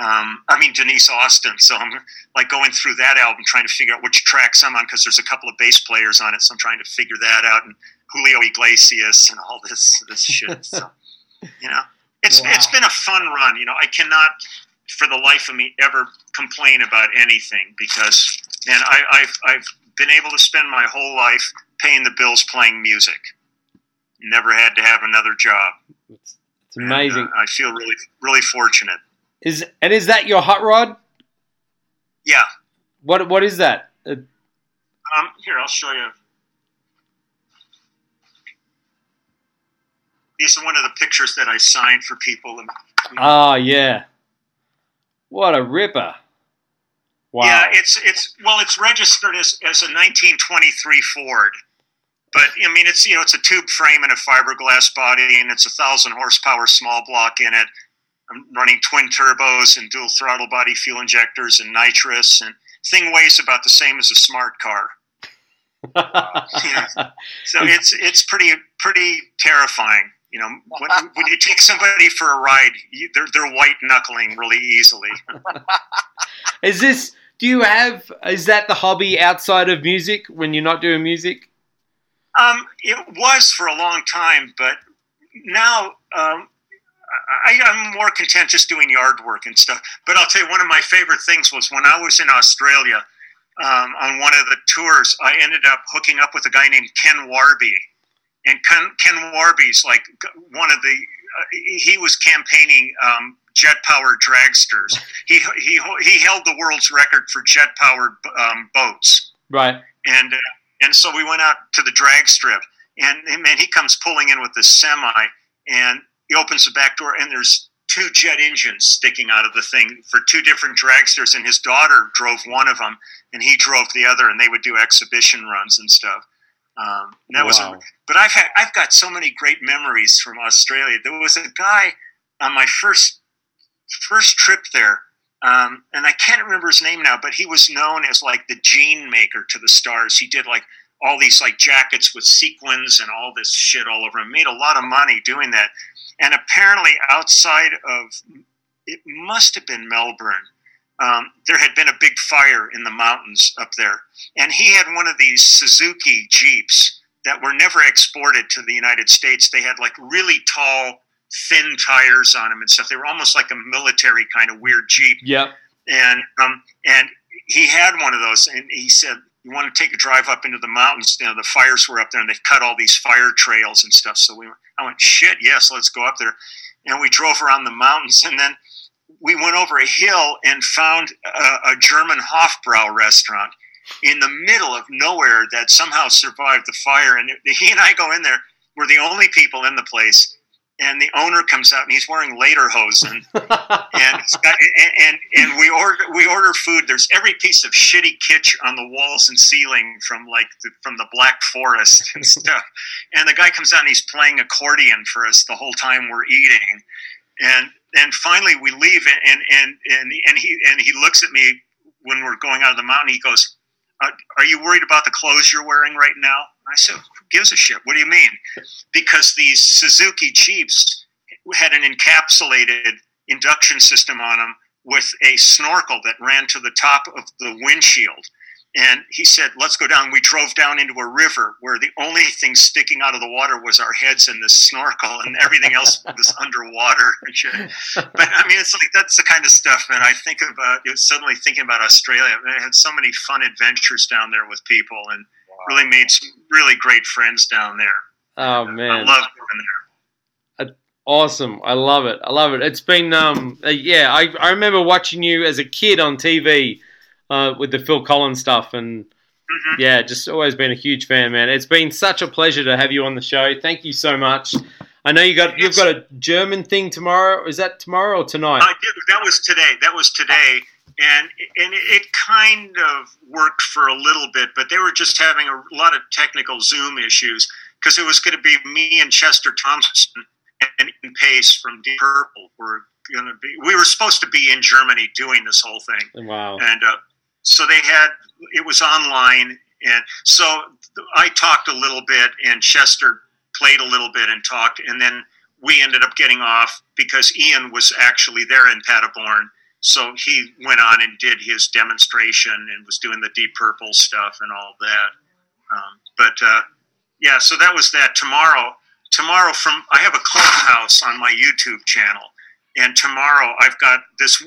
um, I mean Denise Austin. So I'm like going through that album, trying to figure out which tracks I'm on because there's a couple of bass players on it. So I'm trying to figure that out, and Julio Iglesias and all this this shit. So, you know, it's Wow. it's been a fun run. You know, I cannot for the life of me ever complain about anything because man, I, I've I've been able to spend my whole life paying the bills playing music. Never had to have another job. It's, it's amazing. And, uh, I feel really really fortunate. Is and is that your hot rod? Yeah. What what is that? Uh, Um, here, I'll show you. These are one of the pictures that I signed for people. And, Ah, yeah. What a ripper! Wow. Yeah, it's it's well, it's registered as, as a 1923 Ford, but I mean, it's you know, it's a tube frame and a fiberglass body, and it's a thousand horsepower small block in it. I'm running twin turbos and dual throttle body fuel injectors and nitrous, and thing weighs about the same as a smart car. So it's it's pretty pretty terrifying. You know, when, when you take somebody for a ride, you, they're they're white knuckling really easily. is this? Do you have? Is that the hobby outside of music when you're not doing music? Um, it was for a long time, but now um, I, I'm more content just doing yard work and stuff. But I'll tell you, one of my favorite things was when I was in Australia. um, on one of the tours, I ended up hooking up with a guy named Ken Warby, and Ken, Ken Warby's like one of the. Uh, he was campaigning um, jet powered dragsters. He, he he held the world's record for jet powered um, boats, Right. and uh, and so we went out to the drag strip, and and man, he comes pulling in with this semi, and he opens the back door, and there's two jet engines sticking out of the thing for two different dragsters, and his daughter drove one of them, and he drove the other, and they would do exhibition runs and stuff. Um, and that was, a, but I've had I've got so many great memories from Australia. There was a guy on my first first trip there, um, and I can't remember his name now, but he was known as like the gene maker to the stars. He did like all these like jackets with sequins and all this shit all over him. Made a lot of money doing that, and apparently outside of it must have been Melbourne. Um, there had been a big fire in the mountains up there, and he had one of these Suzuki Jeeps that were never exported to the United States. They had like really tall, thin tires on them and stuff. They were almost like a military kind of weird Jeep Yep. and um, and he had one of those, and he said, "You want to take a drive up into the mountains? You know, the fires were up there, and they've cut all these fire trails and stuff." So we, I went, "Shit, yes, let's go up there," and we drove around the mountains, and then we went over a hill and found a, a German Hofbrau restaurant in the middle of nowhere that somehow survived the fire. And he and I go in there. We're the only people in the place. And the owner comes out and he's wearing lederhosen and and, and and we order we order food. There's every piece of shitty kitsch on the walls and ceiling from like the, from the Black Forest and stuff. And the guy comes out and he's playing accordion for us the whole time we're eating. And and finally we leave and and and and he and he looks at me when we're going out of the mountain. He goes, uh, "Are you worried about the clothes you're wearing right now?" I said, "Who gives a shit? What do you mean?" Because these Suzuki Jeeps had an encapsulated induction system on them with a snorkel that ran to the top of the windshield. And he said, Let's go down. We drove down into a river where the only thing sticking out of the water was our heads and the snorkel, and everything else was underwater. But I mean, it's like that's the kind of stuff that I think about. Suddenly thinking about Australia. I had so many fun adventures down there with people and really made some really great friends down there. Oh man, I love going there. Awesome. I love it. I love it. It's been um uh, yeah, I, I remember watching you as a kid on TV uh, with the Phil Collins stuff and Mhm. yeah, just always been a huge fan, man. It's been such a pleasure to have you on the show. Thank you so much. I know you got you've got a German thing tomorrow. Is that tomorrow or tonight? I did. That was today. That was today, and and it kind of worked for a little bit, but they were just having a lot of technical Zoom issues because it was going to be me and Chester Thompson and Ian Paice from Deep Purple were going to be. We were supposed to be in Germany doing this whole thing, Wow. and uh, so they had it was online, and so I talked a little bit, and Chester played a little bit and talked, and then we ended up getting off because Ian was actually there in Paderborn. So he went on and did his demonstration and was doing the Deep Purple stuff and all that. Um, but uh, yeah, so that was that. Tomorrow, tomorrow from I have a clubhouse on my YouTube channel, and tomorrow I've got this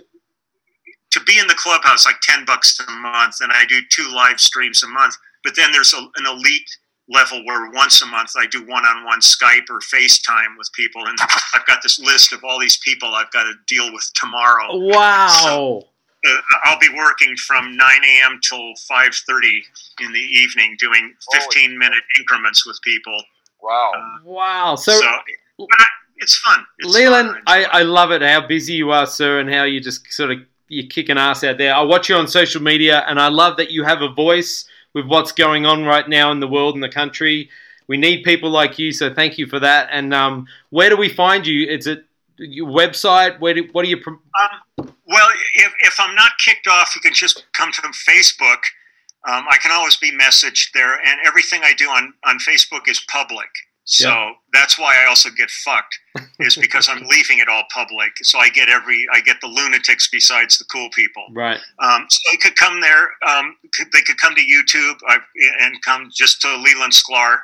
to be in the clubhouse like ten bucks a month, and I do two live streams a month. But then there's a, an elite level where once a month I do one-on-one Skype or FaceTime with people, and I've got this list of all these people I've got to deal with tomorrow. Wow. Uh, I'll be working from 9 a.m. till 5:30 in the evening, doing 15-minute increments with people. Wow. Uh, Wow. So, so, but I, it's fun. It's Leland, fun. I, I love it how busy you are, sir, and how you just sort of you're kicking ass out there. I watch you on social media, and I love that you have a voice with what's going on right now in the world and the country. We need people like you, so thank you for that. And um, where do we find you? Is it your website? Where do, what do you? Um, well, if, if I'm not kicked off, you can just come to Facebook. Um, I can always be messaged there, and everything I do on, on Facebook is public. So Yeah. that's why I also get fucked, is because I'm leaving it all public. So I get every, I get the lunatics besides the cool people. right. Um, so they could come there. Um, could, they could come to YouTube I've, and come just to Leland Sklar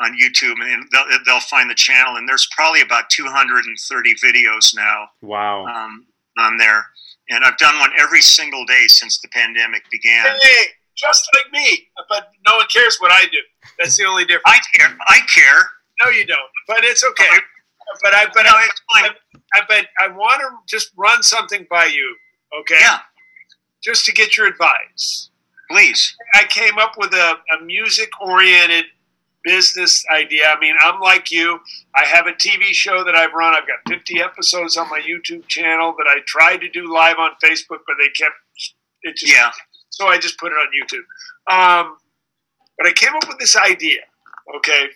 on YouTube, and they'll, they'll find the channel. And there's probably about 230 videos now Wow. um, on there. And I've done one every single day since the pandemic began. Hey, just like me, but no one cares what I do. That's the only difference. I care. I care. No, you don't. But it's okay. But I, but No, I, fine. I, but I want to just run something by you, okay? Yeah, Just to get your advice. please. I came up with a, a music-oriented business idea. I mean, I'm like you. I have a TV show that I've run. I've got 50 episodes on my YouTube channel that I tried to do live on Facebook, but they kept it just Yeah, so I just put it on YouTube. Um, but I came up with this idea, okay,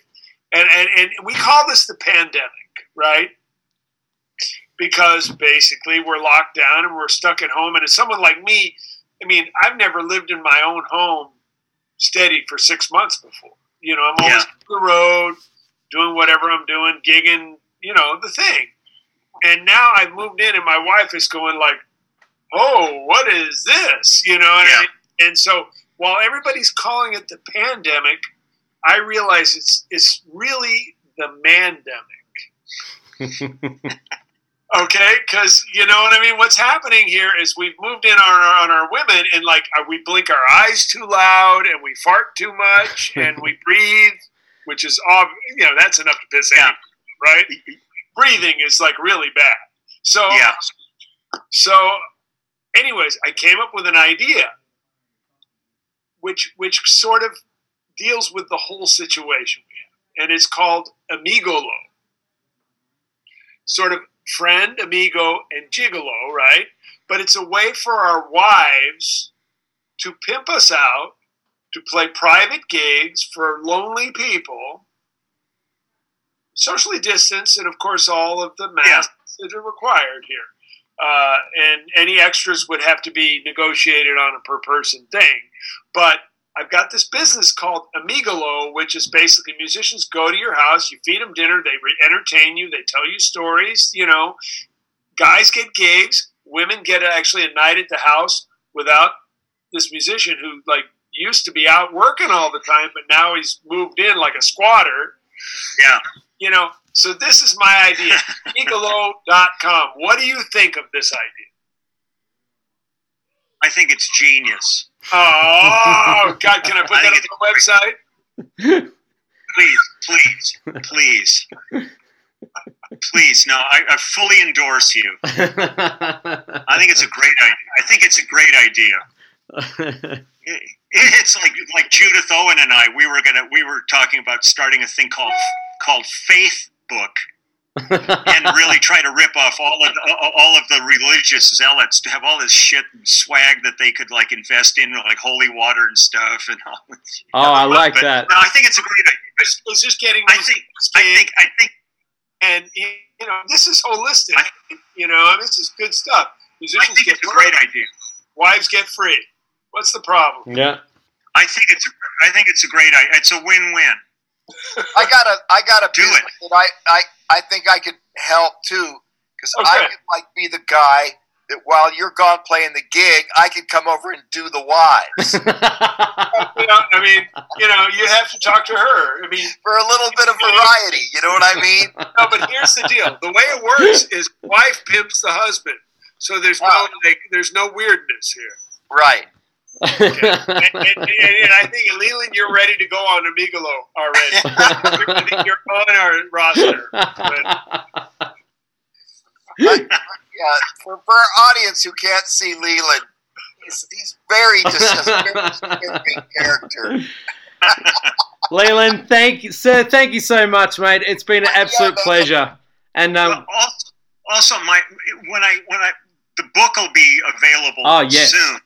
and, and and we call this the pandemic, right? Because basically we're locked down and we're stuck at home, and as someone like me, I mean, I've never lived in my own home steady for six months before. You know, I'm always Yeah. on the road, doing whatever I'm doing, gigging, you know, the thing. And now I've moved in, and my wife is going like, "Oh, what is this?" You know, and, Yeah. I- and so while everybody's calling it the pandemic, I realize it's it's really the mandemic. Okay, because you know what I mean. What's happening here is we've moved in on our, on our women, and like uh, we blink our eyes too loud, and we fart too much, and we breathe, which is ob- you know that's enough to piss Yeah. anyone, right? Breathing is like really bad. So yeah. so, anyways, I came up with an idea, which which sort of deals with the whole situation we have, and it's called Amigolo. Sort of friend, amigo, and gigolo, right? But it's a way for our wives to pimp us out, to play private gigs for lonely people, socially distanced, and of course all of the masks that are required here uh, and any extras would have to be negotiated on a per person thing. But I've got this business called Amigolo, which is basically musicians go to your house, you feed them dinner, they re- entertain you, they tell you stories. You know, guys get gigs, women get actually a night at the house without this musician who like used to be out working all the time, but now he's moved in like a squatter Yeah. you know, so this is my idea. Igalo.com. What do you think of this idea? I think it's genius. Oh, God, can I put that on the website? Please, please, please, please. No, I, I fully endorse you. I think it's a great idea. I think it's a great idea. It, it's like like Judith Owen and I. We were gonna. We were talking about starting a thing called called Faith Book, and really try to rip off all of the, all of the religious zealots to have all this shit and swag that they could like invest in, like holy water and stuff. And all. oh, I like But, that. No, I think it's a great idea. It's, it's just getting I those think. I think. I think. and you know, this is holistic. I- you know, I this is good stuff. I Musicians think get it's a great idea. wives get free. What's the problem? Yeah. I think it's. A, I think it's a great idea. It's a win-win. I got a I got a Do business that I, I I think I could help too because I Okay. could like be the guy that while you're gone playing the gig, I could come over and do the wives You know, I mean, you know, you have to talk to her. I mean, for a little bit of variety. You know what I mean? no, but here's the deal: the way it works is wife pimps the husband, so there's no like, there's no weirdness here. Right. And, and, and, and I think Leland, you're ready to go on Amigolo already. I think you're on our roster. Yeah. For, for our audience who can't see Leland, he's, he's very just a very disturbing character. Leland, thank you, sir. Thank you so much, mate. It's been an absolute pleasure. And um, also, also, my when I when I the book will be available Oh, yes. soon.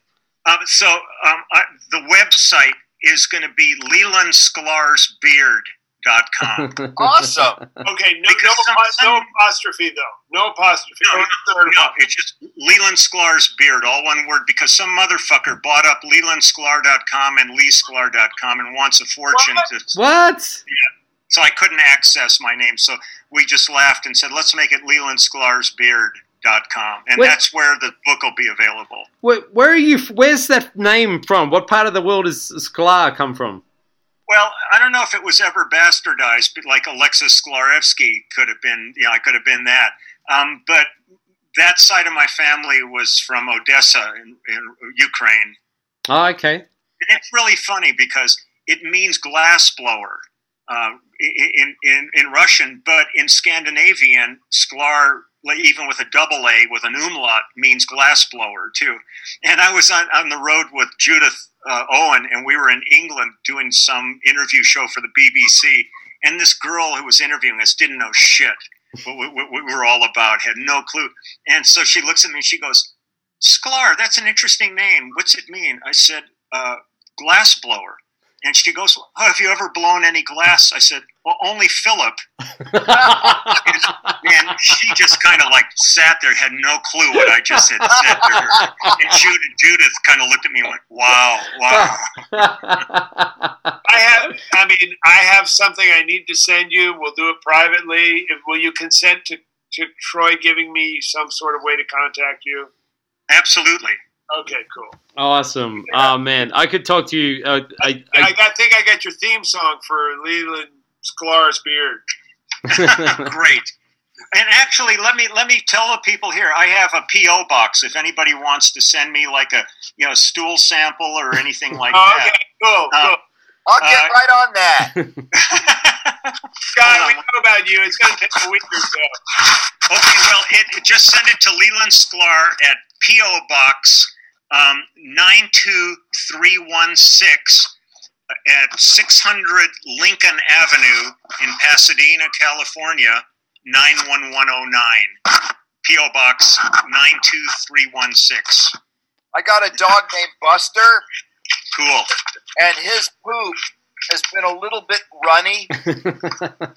Um, so um, I, the website is going to be lelandsklarsbeard.com. Awesome. Okay, no, no, some- no apostrophe though. No apostrophe. No, No, third no, it's just Leland Sklar's beard, all one word, because some motherfucker bought up lelandsklar.com and leesklar.com and wants a fortune What? to what? Yeah, so I couldn't access my name. So we just laughed and said, let's make it lelandsklarsbeard.com. And Wait. that's where the book will be available. Where, where are you? Where's that name from? What part of the world does Sklar come from? Well, I don't know if it was ever bastardized, but like Alexis Sklarevsky could have been, you know, I could have been that. Um, but that side of my family was from Odessa in, in Ukraine. Oh, okay. And it's really funny because it means glass blower uh, in, in, in Russian, but in Scandinavian, sklar, even with a double A with an umlaut, means glass blower too. And I was on, on the road with Judith uh, Owen, and we were in England doing some interview show for the BBC. And this girl who was interviewing us didn't know shit what we, what we were all about, had no clue. And so she looks at me and she goes, Sklar, that's an interesting name. What's it mean? I said, uh, glass blower. And she goes, oh, Have you ever blown any glass? I said, Well, only Philip. and she just kind of like sat there, had no clue what I just had said to her. And Judith, Judith kind of looked at me and went, Wow, wow. I have. I mean, I have something I need to send you. We'll do it privately. If, will you consent to, to Troy giving me some sort of way to contact you? Absolutely. Okay, cool. awesome. Oh man, I could talk to you. Uh, I, I I, got, think I got your theme song for Leland Sklar's beard. Great. And actually, let me let me tell the people here. I have a PO box. If anybody wants to send me like a you know stool sample or anything like Oh, that. okay, cool, Uh, cool. I'll get Uh, right on that. Scott, we know about you. It's going to take a week or so. Okay, well, it, it- just send it to Leland Sklar at PO Box um, nine two three one six at six hundred Lincoln Avenue in Pasadena, California nine one one zero nine. PO Box nine two three one six. I got a dog named Buster, Cool. and his poop has been a little bit runny.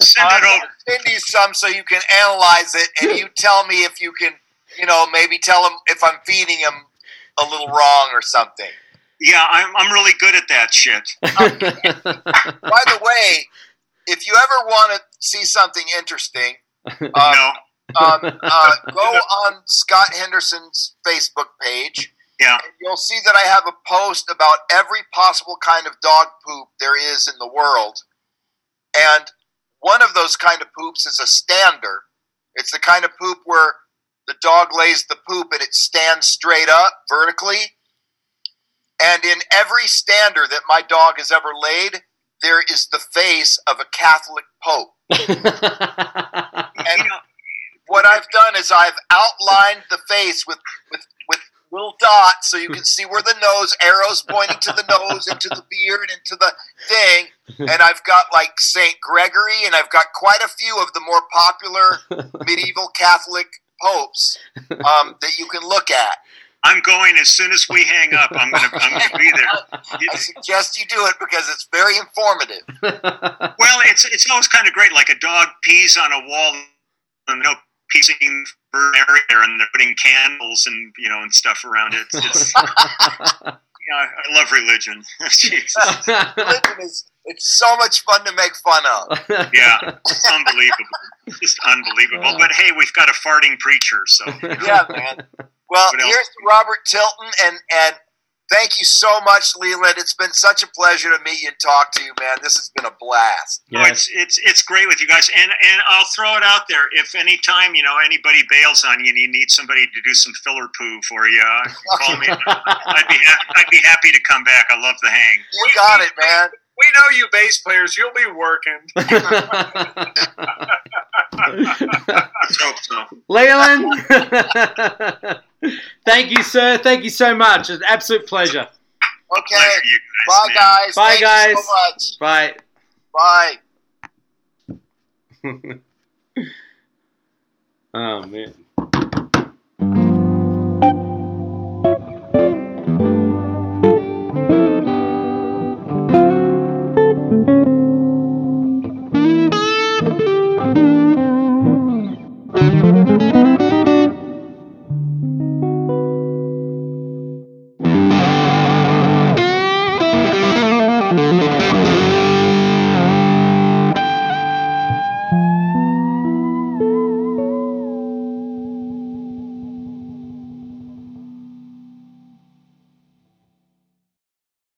Send I'm it over. send you some so you can analyze it, and you tell me if you can, you know, maybe tell him if I'm feeding him a little wrong or something. Yeah, I'm, I'm really good at that shit. By the way, if you ever want to see something interesting, um, no. um, uh, go on Scott Henderson's Facebook page. Yeah. and you'll see that I have a post about every possible kind of dog poop there is in the world. And one of those kind of poops is a stander. It's the kind of poop where the dog lays the poop and it stands straight up vertically. And in every stander that my dog has ever laid, there is the face of a Catholic pope. And what I've done is I've outlined the face with with with little dots so you can see where the nose arrows pointing to the nose into the beard into the thing and I've got like Saint Gregory and I've got quite a few of the more popular medieval Catholic popes um, that you can look at. I'm going as soon as we hang up. I'm gonna I'm gonna be there. I suggest you do it because it's very informative. Well, it's it's always kind of great. Like a dog pees on a wall, and no piecing for area and they're putting candles and you know and stuff around it. It's, yeah, I love religion. Religion is it's so much fun to make fun of. Yeah, it's unbelievable, just unbelievable. But hey, we've got a farting preacher, so Yeah, man. Well, here's to Robert Tilton, and and thank you so much, Leland. It's been such a pleasure to meet you and talk to you, man. This has been a blast. Oh, it's it's it's great with you guys, and and I'll throw it out there. If any time you know anybody bails on you and you need somebody to do some filler poo for you, uh, call me. I'd be ha- I'd be happy to come back. I love the hang. You got it, man. We know you bass players. You'll be working. Let's hope so. Leland, thank you, sir. Thank you so much. It's an absolute pleasure. Okay. Pleasure, you guys, Bye, man. guys. Bye, Thank you guys. so much. Bye. Bye. oh man.